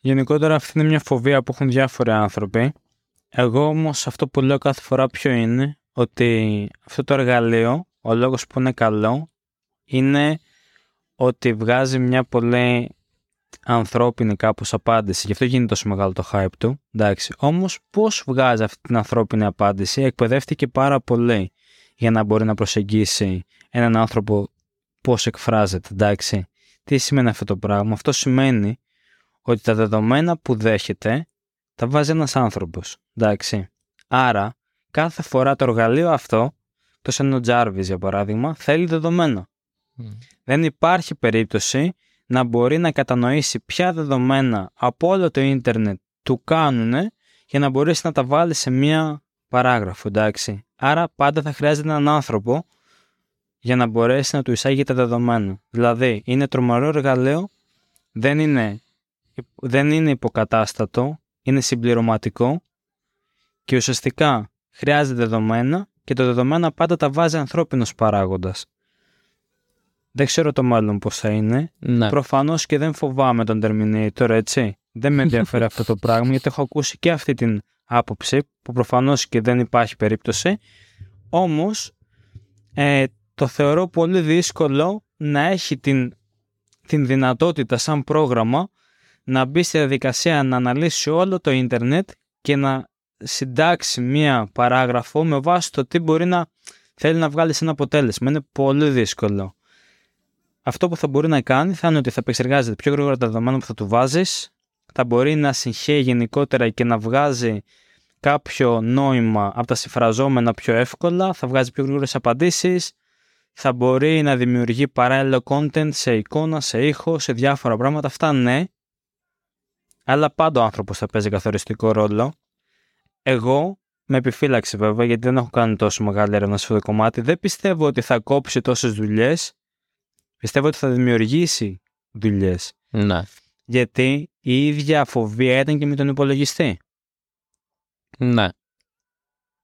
Γενικότερα αυτή είναι μια φοβία που έχουν διάφοροι άνθρωποι. Εγώ όμως αυτό που λέω κάθε φορά ποιο είναι ότι αυτό το εργαλείο, ο λόγος που είναι καλό, είναι ότι βγάζει μια πολύ ανθρώπινη κάπως απάντηση. Γι' αυτό γίνεται τόσο μεγάλο το hype του. Εντάξει. Όμως πώς βγάζει αυτή την ανθρώπινη απάντηση. Εκπαιδεύτηκε πάρα πολύ για να μπορεί να προσεγγίσει έναν άνθρωπο πώς εκφράζεται. Εντάξει. Τι σημαίνει αυτό το πράγμα; Αυτό σημαίνει ότι τα δεδομένα που δέχεται τα βάζει ένας άνθρωπος. Εντάξει. Άρα, κάθε φορά το εργαλείο αυτό, το σαν ο Jarvis για παράδειγμα, θέλει δεδομένα. Δεν υπάρχει περίπτωση να μπορεί να κατανοήσει ποια δεδομένα από όλο το ίντερνετ του κάνουν για να μπορέσει να τα βάλει σε μία παράγραφο, εντάξει. Άρα πάντα θα χρειάζεται έναν άνθρωπο για να μπορέσει να του εισάγει τα δεδομένα. Δηλαδή, είναι τρομερό εργαλείο, δεν είναι, δεν είναι υποκατάστατο, είναι συμπληρωματικό και ουσιαστικά χρειάζεται δεδομένα και το δεδομένα πάντα τα βάζει ανθρώπινος παράγοντας. Δεν ξέρω το μέλλον πώς θα είναι. Ναι. Προφανώς και δεν φοβάμαι τον Terminator, έτσι. Δεν με ενδιαφέρει αυτό το πράγμα, γιατί έχω ακούσει και αυτή την άποψη, που προφανώς και δεν υπάρχει περίπτωση. Όμως, ε, το θεωρώ πολύ δύσκολο να έχει την, την δυνατότητα σαν πρόγραμμα να μπει στη διαδικασία να αναλύσει όλο το ίντερνετ και να συντάξει μία παράγραφο με βάση το τι μπορεί να θέλει να βγάλει σε ένα αποτέλεσμα. Είναι πολύ δύσκολο. Αυτό που θα μπορεί να κάνει θα είναι ότι θα επεξεργάζεται πιο γρήγορα τα δεδομένα που θα του βάζεις, θα μπορεί να συγχαίει γενικότερα και να βγάζει κάποιο νόημα από τα συμφραζόμενα πιο εύκολα, θα βγάζει πιο γρήγορες απαντήσεις, θα μπορεί να δημιουργεί παράλληλο content σε εικόνα, σε ήχο, σε διάφορα πράγματα. Αυτά ναι, αλλά πάντα ο άνθρωπος θα παίζει καθοριστικό ρόλο. Εγώ με επιφύλαξη βέβαια, γιατί δεν έχω κάνει τόσο μεγάλη έρευνα σε αυτό το κομμάτι. Δεν πιστεύω ότι θα κόψει τόσες δουλειές. Πιστεύω ότι θα δημιουργήσει δουλειές. Ναι. Γιατί η ίδια φοβία ήταν και με τον υπολογιστή. Ναι.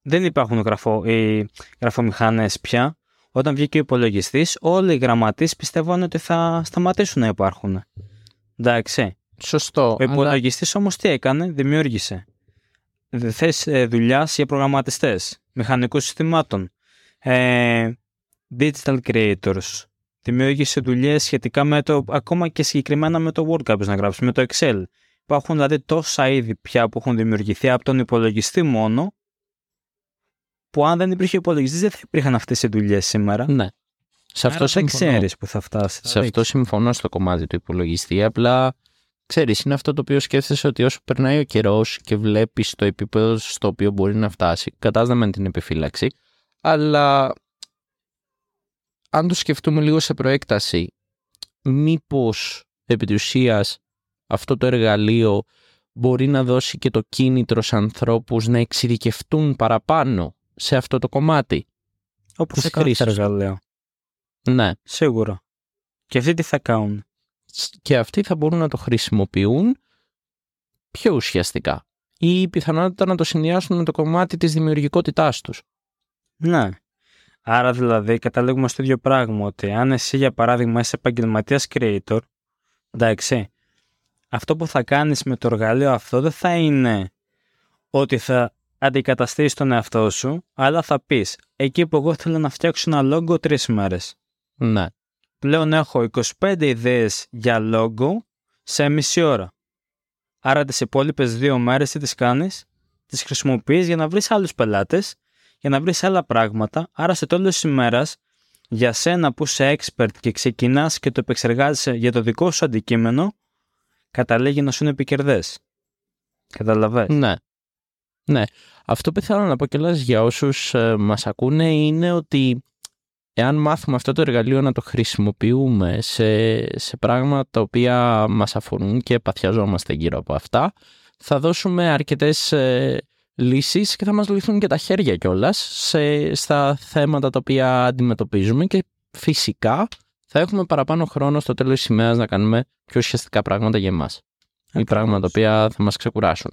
Δεν υπάρχουν γραφο, οι γραφομηχανές πια. Όταν βγήκε ο υπολογιστής, όλοι οι γραμματείς πιστεύουν ότι θα σταματήσουν να υπάρχουν. Εντάξει. Σωστό. Ο υπολογιστής αλλά... όμως τι έκανε, δημιούργησε θέσει δουλειάς για προγραμματιστές, μηχανικούς συστημάτων, ε, digital creators. Δημιούργησε δουλειές σχετικά με το, ακόμα και συγκεκριμένα με το Word κάποιο να γράψεις, με το Excel. Υπάρχουν δηλαδή τόσα είδη πια που έχουν δημιουργηθεί από τον υπολογιστή μόνο, που αν δεν υπήρχε υπολογιστής δεν θα υπήρχαν αυτές οι δουλειές σήμερα. Ναι. Σε αυτό δεν ξέρεις που θα φτάσεις. Σε αυτό συμφωνώ στο κομμάτι του υπολογιστή. Απλά ξέρεις, είναι αυτό το οποίο σκέφτεσαι ότι όσο περνάει ο καιρός και βλέπεις το επίπεδο στο οποίο μπορεί να φτάσει, κατάσταμε την επιφύλαξη, αλλά αν το σκεφτούμε λίγο σε προέκταση, μήπως επί της ουσίας, αυτό το εργαλείο μπορεί να δώσει και το κίνητρο σε ανθρώπους να εξειδικευτούν παραπάνω σε αυτό το κομμάτι; Όπως σε κάθε εργαλείο. Ναι. Σίγουρα. Και αυτοί τι θα κάνουν; Και αυτοί θα μπορούν να το χρησιμοποιούν πιο ουσιαστικά ή η πιθανότητα να το συνδυάσουν με το κομμάτι της δημιουργικότητάς τους. Ναι. Άρα δηλαδή καταλήγουμε στο ίδιο πράγμα ότι αν εσύ για παράδειγμα είσαι επαγγελματίας creator, εντάξει, αυτό που θα κάνεις με το εργαλείο αυτό δεν θα είναι ότι θα αντικαταστήσεις τον εαυτό σου, αλλά θα πεις εκεί που εγώ θέλω να φτιάξω ένα logo τρεις μέρες. Ναι πλέον έχω 25 ιδέες για logo σε μισή ώρα. Άρα τις υπόλοιπες δύο μέρες τι τις κάνεις, τις χρησιμοποιείς για να βρεις άλλους πελάτες, για να βρεις άλλα πράγματα, άρα σε τέλος της ημέρας, για σένα που είσαι expert και ξεκινάς και το επεξεργάζεσαι για το δικό σου αντικείμενο, καταλήγει να σου είναι επικερδές. Καταλαβες; Ναι. Ναι. Αυτό που θέλω να πω κιόλας για όσους ε, μας ακούνε είναι ότι εάν μάθουμε αυτό το εργαλείο να το χρησιμοποιούμε σε, σε πράγματα τα οποία μας αφορούν και παθιαζόμαστε γύρω από αυτά, θα δώσουμε αρκετές ε, λύσεις και θα μας λυθούν και τα χέρια κιόλας στα θέματα τα οποία αντιμετωπίζουμε και φυσικά θα έχουμε παραπάνω χρόνο στο τέλος της ημέρας να κάνουμε πιο ουσιαστικά πράγματα για εμάς. Ή πράγματα τα οποία θα μας ξεκουράσουν.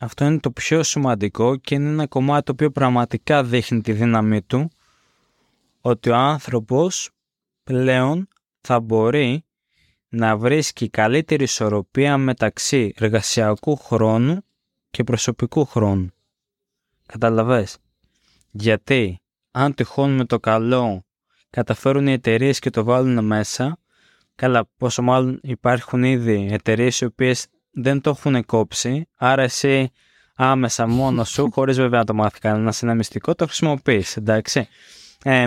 Αυτό είναι το πιο σημαντικό και είναι ένα κομμάτι το οποίο πραγματικά δείχνει τη δύναμή του ότι ο άνθρωπος πλέον θα μπορεί να βρίσκει καλύτερη ισορροπία μεταξύ εργασιακού χρόνου και προσωπικού χρόνου. Καταλαβες; Γιατί αν τυχόν με το καλό καταφέρουν οι εταιρείες και το βάλουν μέσα, καλά πόσο μάλλον υπάρχουν ήδη εταιρείες οι οποίες δεν το έχουν κόψει, άρα εσύ άμεσα μόνος σου, χωρίς βέβαια να το μάθει κανένας, ένα μυστικό, το χρησιμοποιείς, εντάξει. Ε,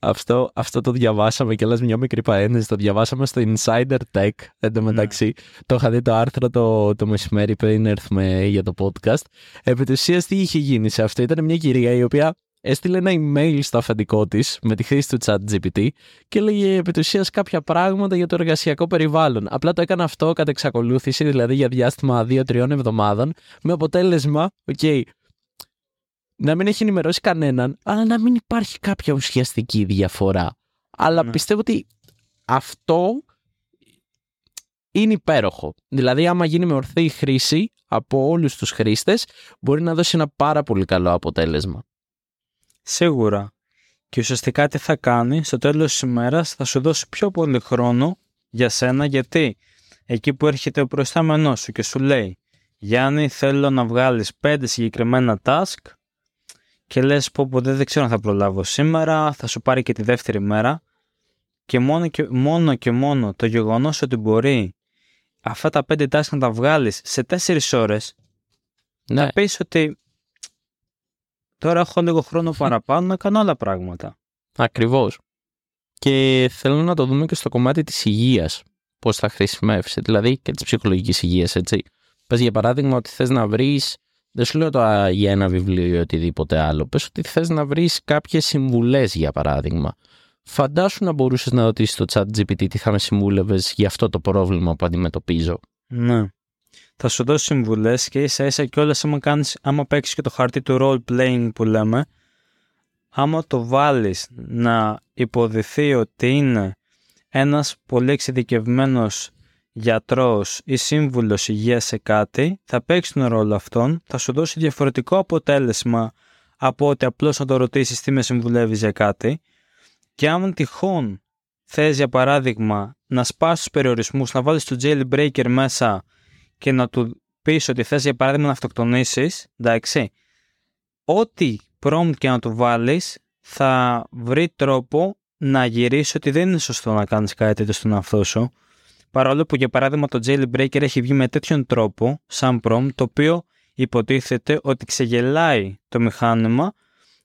αυτό, αυτό το διαβάσαμε και λες μια μικρή παρένθεση. Το διαβάσαμε στο Insider Tech. Εν τω μεταξύ, ναι. το είχα δει το άρθρο το, το μεσημέρι πριν έρθουμε για το podcast. Επί της ουσίας, τι είχε γίνει σε αυτό; Ήταν μια κυρία η οποία έστειλε ένα email στο αφεντικό της με τη χρήση του ChatGPT και έλεγε επί της ουσίας κάποια πράγματα για το εργασιακό περιβάλλον. Απλά το έκανε αυτό κατά εξακολούθηση, δηλαδή για διάστημα 2-3 εβδομάδων, με αποτέλεσμα, OK, να μην έχει ενημερώσει κανέναν, αλλά να μην υπάρχει κάποια ουσιαστική διαφορά. Αλλά ναι. πιστεύω ότι αυτό είναι υπέροχο. Δηλαδή, άμα γίνει με ορθή χρήση από όλους τους χρήστες, μπορεί να δώσει ένα πάρα πολύ καλό αποτέλεσμα. Σίγουρα. Και ουσιαστικά τι θα κάνει, στο τέλος της ημέρας θα σου δώσει πιο πολύ χρόνο για σένα, γιατί εκεί που έρχεται ο προϊστάμενός σου και σου λέει Γιάννη, θέλω να βγάλεις πέντε συγκεκριμένα task και λες πω, πω δεν ξέρω αν θα προλάβω σήμερα, θα σου πάρει και τη δεύτερη μέρα και μόνο και μόνο, και μόνο το γεγονός ότι μπορεί αυτά τα πέντε tasks να τα βγάλεις σε τέσσερις ώρες ναι. θα πεις ότι τώρα έχω λίγο χρόνο παραπάνω να κάνω άλλα πράγματα. Ακριβώς. Και θέλω να το δούμε και στο κομμάτι της υγείας πώς θα χρησιμεύσει, δηλαδή και της ψυχολογικής υγείας, έτσι. Πες για παράδειγμα ότι θες να βρεις δεν σου λέω τώρα για ένα βιβλίο ή οτιδήποτε άλλο. Πες ότι θες να βρεις κάποιες συμβουλές για παράδειγμα. Φαντάσου να μπορούσες να ρωτήσεις το chat GPT τι θα με συμβούλευες για αυτό το πρόβλημα που αντιμετωπίζω. Ναι. θα σου δώσει συμβουλές και ίσα ίσα κιόλας άμα, κάνεις, άμα παίξεις και το χαρτί του role playing που λέμε, άμα το βάλεις να υποδηθεί ότι είναι ένας πολύ εξειδικευμένος γιατρός ή σύμβουλος υγείας σε κάτι, θα παίξει τον ρόλο αυτόν, θα σου δώσει διαφορετικό αποτέλεσμα από ότι απλώς να το ρωτήσεις τι με συμβουλεύει για κάτι και αν τυχόν θες για παράδειγμα να σπάσεις τους περιορισμούς, να βάλεις το jailbreaker μέσα και να του πεις ότι θες για παράδειγμα να αυτοκτονήσεις, εντάξει, ό,τι prompt και να του βάλεις θα βρει τρόπο να γυρίσεις ότι δεν είναι σωστό να κάνεις κάτι τέτοιο στον εαυτό σου. Παρόλο που για παράδειγμα το jailbreaker έχει βγει με τέτοιον τρόπο, σαν prompt, το οποίο υποτίθεται ότι ξεγελάει το μηχάνημα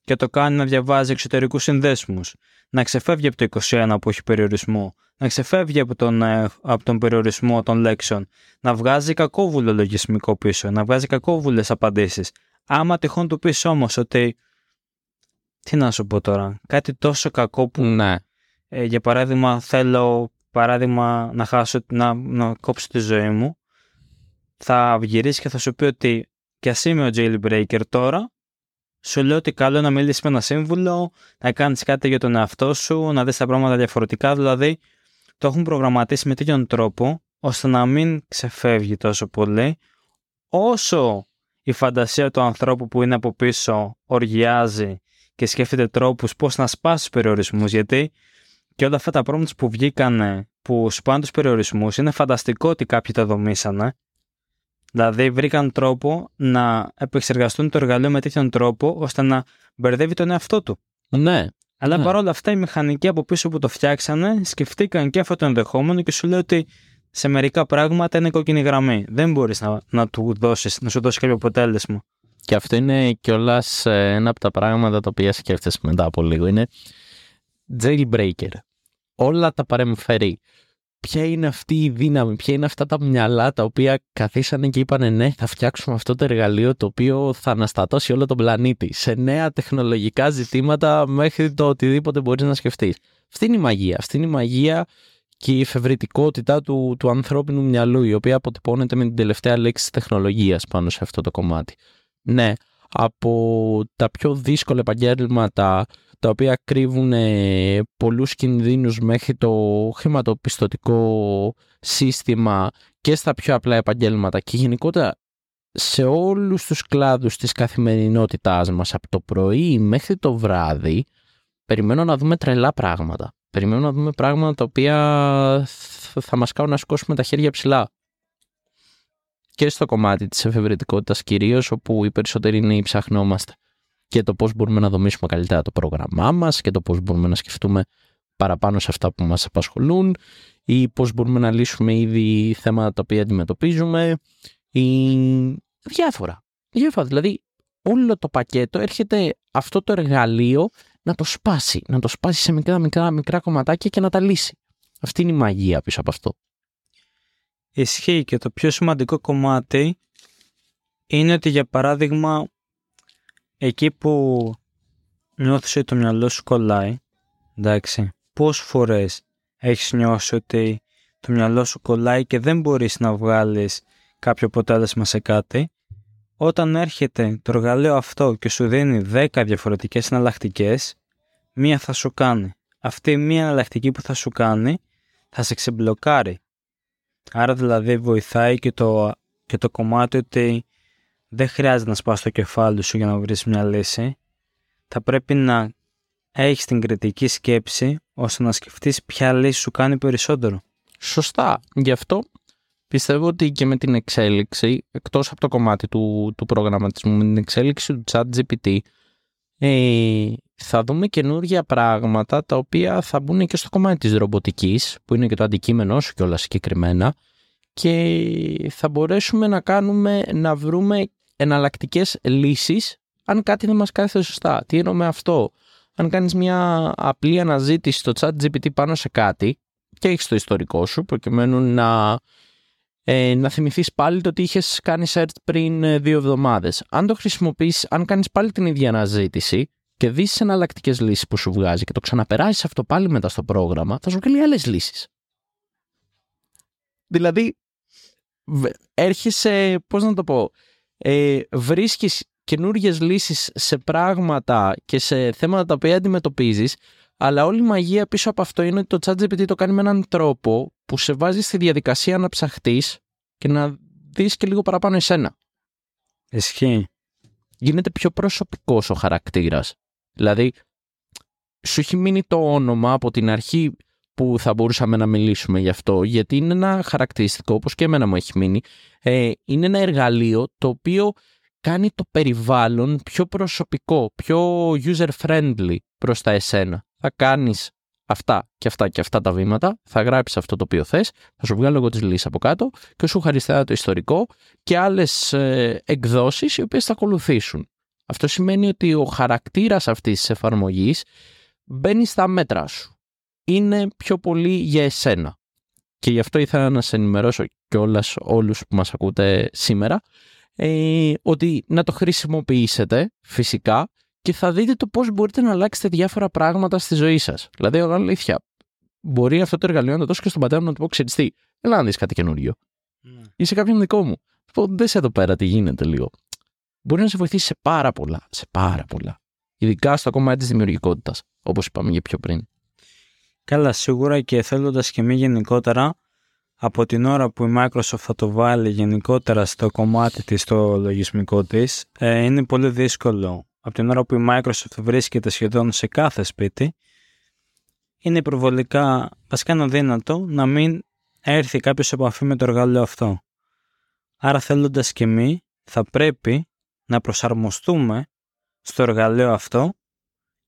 και το κάνει να διαβάζει εξωτερικούς συνδέσμους, να ξεφεύγει από το 21 που έχει περιορισμό, να ξεφεύγει από τον, ε, από τον περιορισμό των λέξεων, να βγάζει κακόβουλο λογισμικό πίσω, να βγάζει κακόβουλες απαντήσεις. Άμα τυχόν του πεις όμως ότι τι να σου πω τώρα, κάτι τόσο κακό που Ναι. ε, για παράδειγμα θέλω παράδειγμα να χάσω, να, να κόψω τη ζωή μου θα γυρίσει και θα σου πει ότι κι ας είμαι ο jailbreaker τώρα. Σου λέω ότι καλό είναι να μιλήσεις με ένα σύμβουλο, να κάνεις κάτι για τον εαυτό σου, να δεις τα πράγματα διαφορετικά, δηλαδή το έχουν προγραμματίσει με τέτοιον τρόπο ώστε να μην ξεφεύγει τόσο πολύ. Όσο η φαντασία του ανθρώπου που είναι από πίσω οργιάζει και σκέφτεται τρόπους πώς να σπάσει τους περιορισμούς γιατί και όλα αυτά τα prompts που βγήκαν που σπάνε τους περιορισμούς είναι φανταστικό ότι κάποιοι τα δομήσανε δηλαδή βρήκαν τρόπο να επεξεργαστούν το εργαλείο με τέτοιον τρόπο ώστε να μπερδεύει τον εαυτό του Ναι. αλλά Ναι. παρόλα αυτά οι μηχανικοί από πίσω που το φτιάξανε σκεφτήκαν και αυτό το ενδεχόμενο και σου λέει ότι σε μερικά πράγματα είναι κόκκινη γραμμή. Δεν μπορείς να, να του δώσεις, να σου δώσει κάποιο αποτέλεσμα. Και αυτό είναι κιόλας ένα από τα πράγματα τα οποία σκέφτεσαι μετά από λίγο. Είναι jailbreaker. Όλα τα παρεμφερεί. Ποια είναι αυτή η δύναμη, ποια είναι αυτά τα μυαλά τα οποία καθίσανε και είπανε ναι θα φτιάξουμε αυτό το εργαλείο το οποίο θα αναστατώσει όλο τον πλανήτη σε νέα τεχνολογικά ζητήματα μέχρι το οτιδήποτε μπορείς να σκεφτείς. Αυτή είναι η μαγεία. Αυτή είναι η μαγεία και η εφευρετικότητα του, του ανθρώπινου μυαλού η οποία αποτυπώνεται με την τελευταία λέξη της τεχνολογίας πάνω σε αυτό το κομμάτι. Ναι, από τα πιο δύσκολα επαγγέλματα τα οποία κρύβουν ε, πολλούς κινδύνους μέχρι το χρηματοπιστωτικό σύστημα και στα πιο απλά επαγγέλματα και γενικότερα σε όλους τους κλάδους της καθημερινότητάς μας από το πρωί μέχρι το βράδυ περιμένω να δούμε τρελά πράγματα. Περιμένω να δούμε πράγματα τα οποία θα θα μας κάνουν να σηκώσουμε τα χέρια ψηλά και στο κομμάτι της εφευρετικότητας κυρίως όπου οι περισσότεροι είναι ψαχνόμαστε και το πώς μπορούμε να δομήσουμε καλύτερα το πρόγραμμά μας και το πώς μπορούμε να σκεφτούμε παραπάνω σε αυτά που μας απασχολούν ή πώς μπορούμε να λύσουμε ήδη θέματα τα οποία αντιμετωπίζουμε ή διάφορα. Διάφορα. Δηλαδή όλο το πακέτο έρχεται αυτό το εργαλείο να το σπάσει, να το σπάσει σε μικρά μικρά μικρά κομματάκια και να τα λύσει. Αυτή είναι η μαγεία πίσω από αυτό. Ισχύει και το πιο σημαντικό κομμάτι είναι ότι για παράδειγμα εκεί που νιώθεις ότι το μυαλό σου κολλάει, εντάξει, πόσες φορές έχεις νιώσει ότι το μυαλό σου κολλάει και δεν μπορείς να βγάλεις κάποιο αποτέλεσμα σε κάτι, όταν έρχεται το εργαλείο αυτό και σου δίνει 10 διαφορετικές εναλλακτικές, μία θα σου κάνει. Αυτή η μία εναλλακτική που θα σου κάνει θα σε ξεμπλοκάρει. Άρα δηλαδή βοηθάει και το, και το κομμάτι ότι δεν χρειάζεται να σπάς το κεφάλι σου για να βρεις μια λύση. Θα πρέπει να έχεις την κριτική σκέψη ώστε να σκεφτείς ποια λύση σου κάνει περισσότερο. Σωστά. Γι' αυτό πιστεύω ότι και με την εξέλιξη, εκτός από το κομμάτι του, του προγραμματισμού, με την εξέλιξη του chat GPT, ε, θα δούμε καινούργια πράγματα τα οποία θα μπουν και στο κομμάτι της ρομποτικής, που είναι και το αντικείμενό σου κιόλας συγκεκριμένα, και θα μπορέσουμε να κάνουμε, να βρούμε εναλλακτικές λύσεις αν κάτι δεν μας κάθεται σωστά. Τι εννοώ με αυτό; Αν κάνεις μια απλή αναζήτηση στο chat GPT πάνω σε κάτι και έχεις το ιστορικό σου προκειμένου να, ε, να θυμηθείς πάλι το ότι είχες κάνει search πριν ε, δύο εβδομάδες. Αν το χρησιμοποιήσεις, αν κάνεις πάλι την ίδια αναζήτηση και δεις τις εναλλακτικές λύσεις που σου βγάζει και το ξαναπεράσεις αυτό πάλι μετά στο πρόγραμμα, θα σου βγάλει άλλες λύσεις. Δηλαδή, έρχεσαι, πώς να το πω, ε, βρίσκεις καινούριε λύσεις σε πράγματα και σε θέματα τα οποία αντιμετωπίζεις, αλλά όλη η μαγεία πίσω από αυτό είναι ότι το ChatGPT το κάνει με έναν τρόπο που σε βάζει στη διαδικασία να ψαχτείς και να δεις και λίγο παραπάνω εσένα. Ισχύει. Γίνεται πιο προσωπικός ο χαρακτήρας. Δηλαδή, σου έχει μείνει το όνομα από την αρχή που θα μπορούσαμε να μιλήσουμε γι' αυτό, γιατί είναι ένα χαρακτηριστικό, όπως και εμένα μου έχει μείνει, ε, είναι ένα εργαλείο το οποίο κάνει το περιβάλλον πιο προσωπικό, πιο user-friendly προς τα εσένα. Θα κάνεις αυτά και αυτά και αυτά τα βήματα, θα γράψεις αυτό το οποίο θες, θα σου βγάλω εγώ τις λύσεις από κάτω και σου χαριστά το ιστορικό και άλλες ε, εκδόσεις οι οποίες θα ακολουθήσουν. Αυτό σημαίνει ότι ο χαρακτήρας αυτής της εφαρμογής μπαίνει στα μέτρα σου είναι πιο πολύ για εσένα. Και γι' αυτό ήθελα να σε ενημερώσω κιόλας όλους που μας ακούτε σήμερα ε, ότι να το χρησιμοποιήσετε φυσικά και θα δείτε το πώς μπορείτε να αλλάξετε διάφορα πράγματα στη ζωή σας. Δηλαδή, εγώ αλήθεια, μπορεί αυτό το εργαλείο να το δώσω και στον πατέρα μου να του πω, ξέρεις τι, έλα να δεις κάτι καινούριο. Ναι. Είσαι κάποιον δικό μου. Πω, δες εδώ πέρα τι γίνεται λίγο. Μπορεί να σε βοηθήσει σε πάρα πολλά, σε πάρα πολλά. Ειδικά στο κομμάτι της δημιουργικότητας, όπως είπαμε και πιο πριν. Καλά, σίγουρα και θέλοντας και μη γενικότερα, από την ώρα που η Microsoft θα το βάλει γενικότερα στο κομμάτι της, στο λογισμικό της, ε, είναι πολύ δύσκολο. Από την ώρα που η Microsoft βρίσκεται σχεδόν σε κάθε σπίτι, είναι προβολικά, βασικά είναι αδύνατο, να μην έρθει κάποιος σε επαφή με το εργαλείο αυτό. Άρα θέλοντας και εμείς, θα πρέπει να προσαρμοστούμε στο εργαλείο αυτό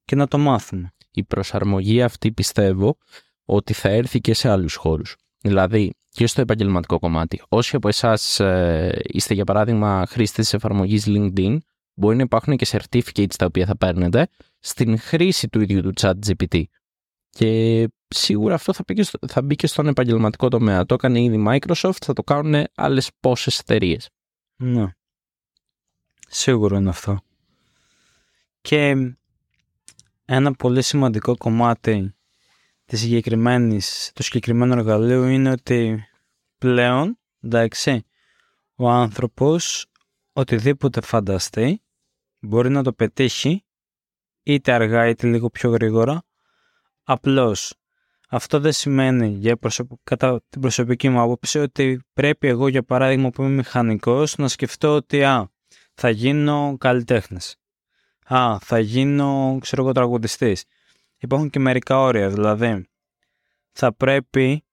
και να το μάθουμε η προσαρμογή αυτή πιστεύω ότι θα έρθει και σε άλλους χώρους. Δηλαδή και στο επαγγελματικό κομμάτι. Όσοι από εσάς ε, είστε για παράδειγμα χρήστες της εφαρμογής LinkedIn, μπορεί να υπάρχουν και certificates τα οποία θα παίρνετε στην χρήση του ίδιου του chat GPT. Και σίγουρα αυτό θα μπει, και στο, θα μπει και στον επαγγελματικό τομέα. Το έκανε ήδη Microsoft, θα το κάνουν άλλες πόσες εταιρείες. Ναι. Σίγουρο είναι αυτό. Και ένα πολύ σημαντικό κομμάτι της συγκεκριμένης, του συγκεκριμένου εργαλείου είναι ότι πλέον, εντάξει, ο άνθρωπος οτιδήποτε φανταστεί μπορεί να το πετύχει είτε αργά είτε λίγο πιο γρήγορα απλώς αυτό δεν σημαίνει για κατά την προσωπική μου άποψη ότι πρέπει εγώ για παράδειγμα που είμαι μηχανικός να σκεφτώ ότι α, θα γίνω καλλιτέχνης Α, θα γίνω, ξέρω εγώ, τραγουδιστής. Υπάρχουν και μερικά όρια, δηλαδή θα πρέπει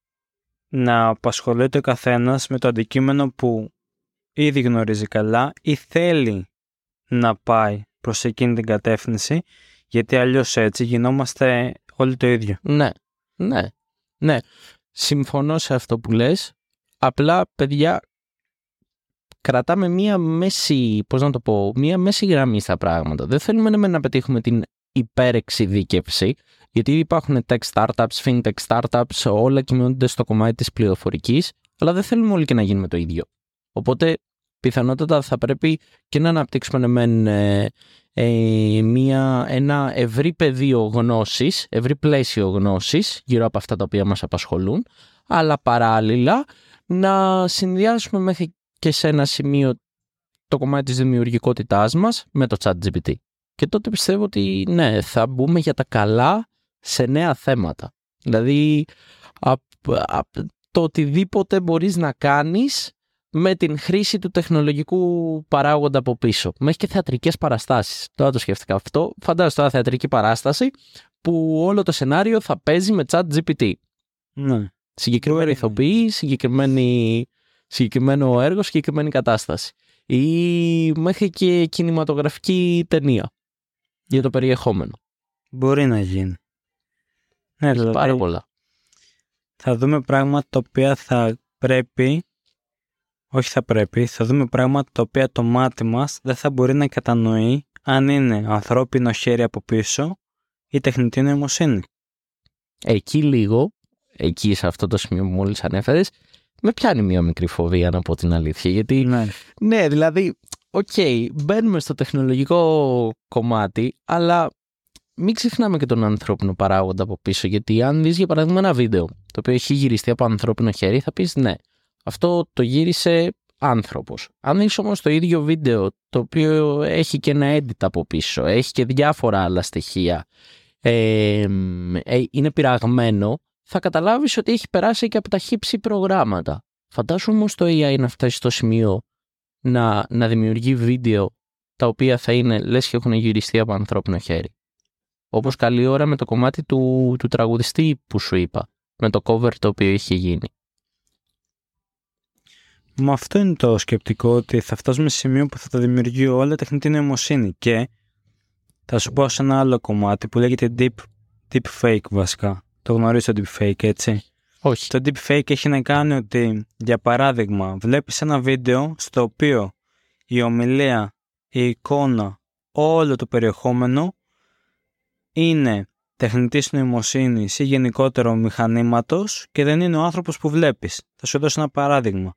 να απασχολείται ο καθένας με το αντικείμενο που ήδη γνωρίζει καλά ή θέλει να πάει προς εκείνη την κατεύθυνση, γιατί αλλιώς έτσι γινόμαστε όλοι το ίδιο. Ναι, ναι, ναι. Συμφωνώ σε αυτό που λες. Απλά, παιδιά, κρατάμε μία μέση, πώς να το πω, μία μέση γραμμή στα πράγματα. Δεν θέλουμε να, να πετύχουμε την υπερεξειδίκευση, γιατί υπάρχουν tech startups, fintech startups, όλα κινούνται στο κομμάτι της πληροφορικής, αλλά δεν θέλουμε όλοι και να γίνουμε το ίδιο. Οπότε, πιθανότατα θα πρέπει και να αναπτύξουμε μεν ε, ε, μια, ένα ευρύ πεδίο γνώσης, ευρύ πλαίσιο γνώσης γύρω από αυτά τα οποία μας απασχολούν, αλλά παράλληλα να συνδυάσουμε μέχρι και σε ένα σημείο το κομμάτι της δημιουργικότητάς μας με το chat GPT. Και τότε πιστεύω ότι ναι, θα μπούμε για τα καλά σε νέα θέματα. Δηλαδή, το οτιδήποτε μπορείς να κάνεις με την χρήση του τεχνολογικού παράγοντα από πίσω. Μέχρι και θεατρικές παραστάσεις. Τώρα το σκέφτηκα αυτό. Φαντάζομαι τώρα θεατρική παράσταση που όλο το σενάριο θα παίζει με chat GPT. Ναι. Συγκεκριμένη ηθοποιή, συγκεκριμένη συγκεκριμένο έργο, συγκεκριμένη κατάσταση. Ή μέχρι και κινηματογραφική ταινία για το περιεχόμενο. Μπορεί να γίνει. Ναι, δηλαδή, πάρα πολλά. Θα δούμε πράγματα τα οποία θα πρέπει, όχι θα πρέπει, θα δούμε πράγματα τα οποία το μάτι μας δεν θα μπορεί να κατανοεί αν είναι ανθρώπινο χέρι από πίσω ή τεχνητή νοημοσύνη. Εκεί λίγο, εκεί σε αυτό το σημείο που μόλις ανέφερες, με πιάνει μια μικρή φοβία να πω την αλήθεια. Γιατί, ναι, ναι δηλαδή, OK, okay, μπαίνουμε στο τεχνολογικό κομμάτι, αλλά μην ξεχνάμε και τον ανθρώπινο παράγοντα από πίσω. Γιατί αν δεις για παράδειγμα ένα βίντεο το οποίο έχει γυριστεί από ανθρώπινο χέρι, θα πεις ναι. Αυτό το γύρισε άνθρωπος. Αν είσαι όμως το ίδιο βίντεο, το οποίο έχει και ένα edit από πίσω, έχει και διάφορα άλλα στοιχεία, ε, είναι πειραγμένο, θα καταλάβεις ότι έχει περάσει και από τα χύψη προγράμματα. Φαντάσου όμως το AI να φτάσει στο σημείο να, να δημιουργεί βίντεο τα οποία θα είναι λες και έχουν γυριστεί από ανθρώπινο χέρι. Όπως καλή ώρα με το κομμάτι του, του τραγουδιστή που σου είπα, με το cover το οποίο είχε γίνει. Μα αυτό είναι το σκεπτικό ότι θα φτάσουμε σε σημείο που θα τα δημιουργεί όλα τεχνητή νοημοσύνη και θα σου πω σε ένα άλλο κομμάτι που λέγεται deep, deep fake βασικά. Το γνωρίζω το deep fake έτσι. Όχι. Το deep fake έχει να κάνει ότι για παράδειγμα βλέπεις ένα βίντεο στο οποίο η ομιλία, η εικόνα, όλο το περιεχόμενο είναι τεχνητής νοημοσύνης ή γενικότερο μηχανήματος και δεν είναι ο άνθρωπος που βλέπεις. Θα σου δώσω ένα παράδειγμα.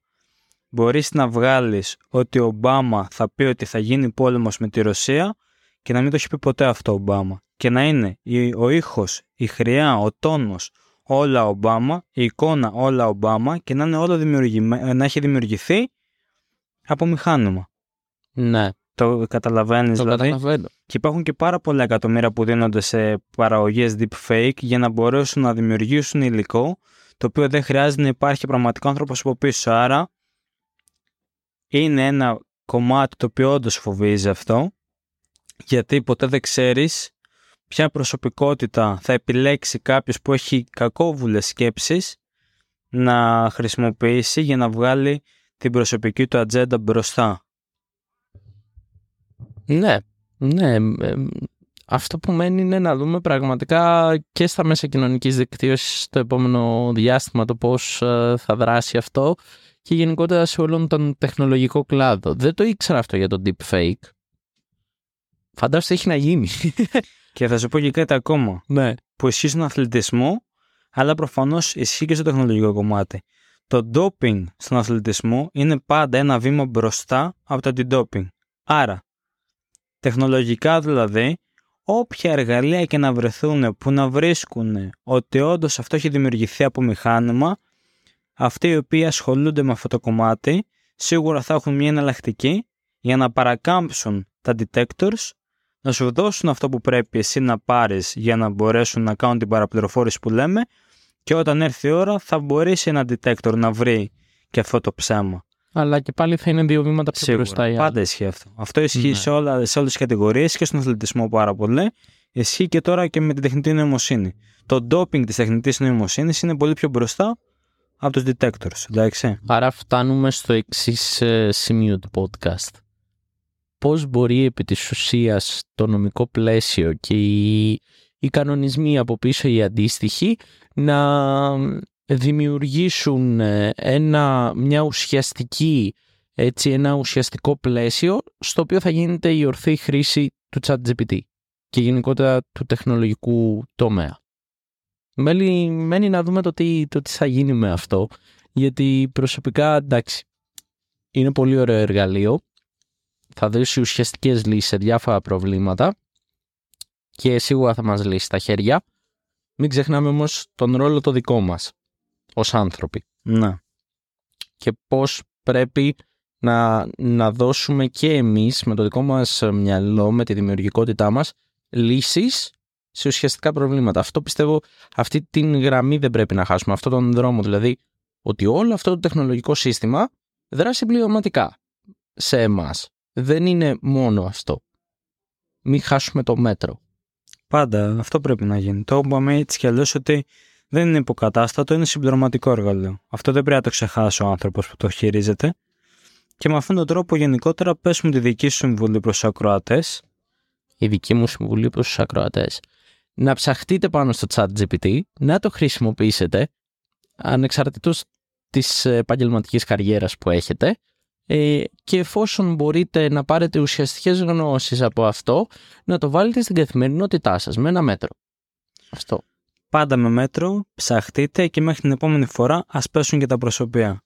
Μπορείς να βγάλεις ότι ο Ομπάμα θα πει ότι θα γίνει πόλεμος με τη Ρωσία και να μην το έχει πει ποτέ αυτό ο Ομπάμα. Και να είναι ο ήχος, η χρειά, ο τόνος, όλα Ομπάμα, η εικόνα όλα Ομπάμα και να είναι όλο να έχει δημιουργηθεί από μηχάνημα. Ναι. Το καταλαβαίνεις δηλαδή. Καταλαβαίνω. Και υπάρχουν και πάρα πολλά εκατομμύρια που δίνονται σε παραγωγές deepfake για να μπορέσουν να δημιουργήσουν υλικό το οποίο δεν χρειάζεται να υπάρχει πραγματικό άνθρωπος από πίσω. Άρα είναι ένα κομμάτι το οποίο όντως φοβίζει αυτό γιατί ποτέ δεν ξέρεις ποια προσωπικότητα θα επιλέξει κάποιος που έχει κακόβουλες σκέψεις να χρησιμοποιήσει για να βγάλει την προσωπική του ατζέντα μπροστά. Ναι, ναι. Αυτό που μένει είναι να δούμε πραγματικά και στα μέσα κοινωνικής δικτύωσης στο επόμενο διάστημα το πώς ε, θα δράσει αυτό και γενικότερα σε όλον τον τεχνολογικό κλάδο. Δεν το ήξερα αυτό για το deepfake. Φαντάζομαι έχει να γίνει. Και θα σου πω και κάτι ακόμα. Ναι. Που ισχύει στον αθλητισμό, αλλά προφανώς ισχύει και στο τεχνολογικό κομμάτι. Το doping στον αθλητισμό είναι πάντα ένα βήμα μπροστά από το αντι-doping. Άρα, τεχνολογικά δηλαδή, όποια εργαλεία και να βρεθούν που να βρίσκουν ότι όντως αυτό έχει δημιουργηθεί από μηχάνημα, αυτοί οι οποίοι ασχολούνται με αυτό το κομμάτι, σίγουρα θα έχουν μια εναλλακτική για να παρακάμψουν τα detectors να σου δώσουν αυτό που πρέπει εσύ να πάρεις για να μπορέσουν να κάνουν την παραπληροφόρηση που λέμε και όταν έρθει η ώρα θα μπορέσει ένα detector να βρει και αυτό το ψέμα. Αλλά και πάλι θα είναι δύο βήματα πιο Σίγουρα. μπροστά. Πάντα ισχύει αυτό. Αυτό ισχύει ναι. σε, όλα, σε όλες τις κατηγορίες και στον αθλητισμό πάρα πολύ. Ισχύει και τώρα και με την τεχνητή νοημοσύνη. Το doping της τεχνητής νοημοσύνης είναι πολύ πιο μπροστά από τους detectors, εντάξει. Άρα φτάνουμε στο εξής ε, σημείο του podcast πώς μπορεί επί της ουσίας το νομικό πλαίσιο και οι, οι κανονισμοί από πίσω οι αντίστοιχοι να δημιουργήσουν ε, ένα, μια ουσιαστική, έτσι, ένα ουσιαστικό πλαίσιο στο οποίο θα γίνεται η ορθή χρήση του ChatGPT και γενικότερα του τεχνολογικού τομέα. Μένει, μένει να δούμε το τι, το τι θα γίνει με αυτό γιατί προσωπικά εντάξει είναι πολύ ωραίο εργαλείο θα δώσει ουσιαστικές λύσεις σε διάφορα προβλήματα και σίγουρα θα μας λύσει τα χέρια. Μην ξεχνάμε όμως τον ρόλο το δικό μας ως άνθρωποι. Να. Και πώς πρέπει να, να δώσουμε και εμείς με το δικό μας μυαλό, με τη δημιουργικότητά μας, λύσεις σε ουσιαστικά προβλήματα. Αυτό πιστεύω, αυτή την γραμμή δεν πρέπει να χάσουμε, αυτόν τον δρόμο. Δηλαδή, ότι όλο αυτό το τεχνολογικό σύστημα δράσει πληρωματικά σε εμάς δεν είναι μόνο αυτό. Μην χάσουμε το μέτρο. Πάντα αυτό πρέπει να γίνει. Το είπαμε έτσι κι αλλιώς ότι δεν είναι υποκατάστατο, είναι συμπληρωματικό εργαλείο. Αυτό δεν πρέπει να το ξεχάσει ο άνθρωπος που το χειρίζεται. Και με αυτόν τον τρόπο γενικότερα πέσουμε τη δική σου συμβουλή προς τους ακροατές. Η δική μου συμβουλή προς τους ακροατές. Να ψαχτείτε πάνω στο chat GPT, να το χρησιμοποιήσετε ανεξαρτήτως της επαγγελματικής καριέρας που έχετε ε, και εφόσον μπορείτε να πάρετε ουσιαστικές γνώσεις από αυτό, να το βάλετε στην καθημερινότητά σας με ένα μέτρο. Αυτό. Πάντα με μέτρο, ψαχτείτε και μέχρι την επόμενη φορά ας πέσουν και τα προσωπία.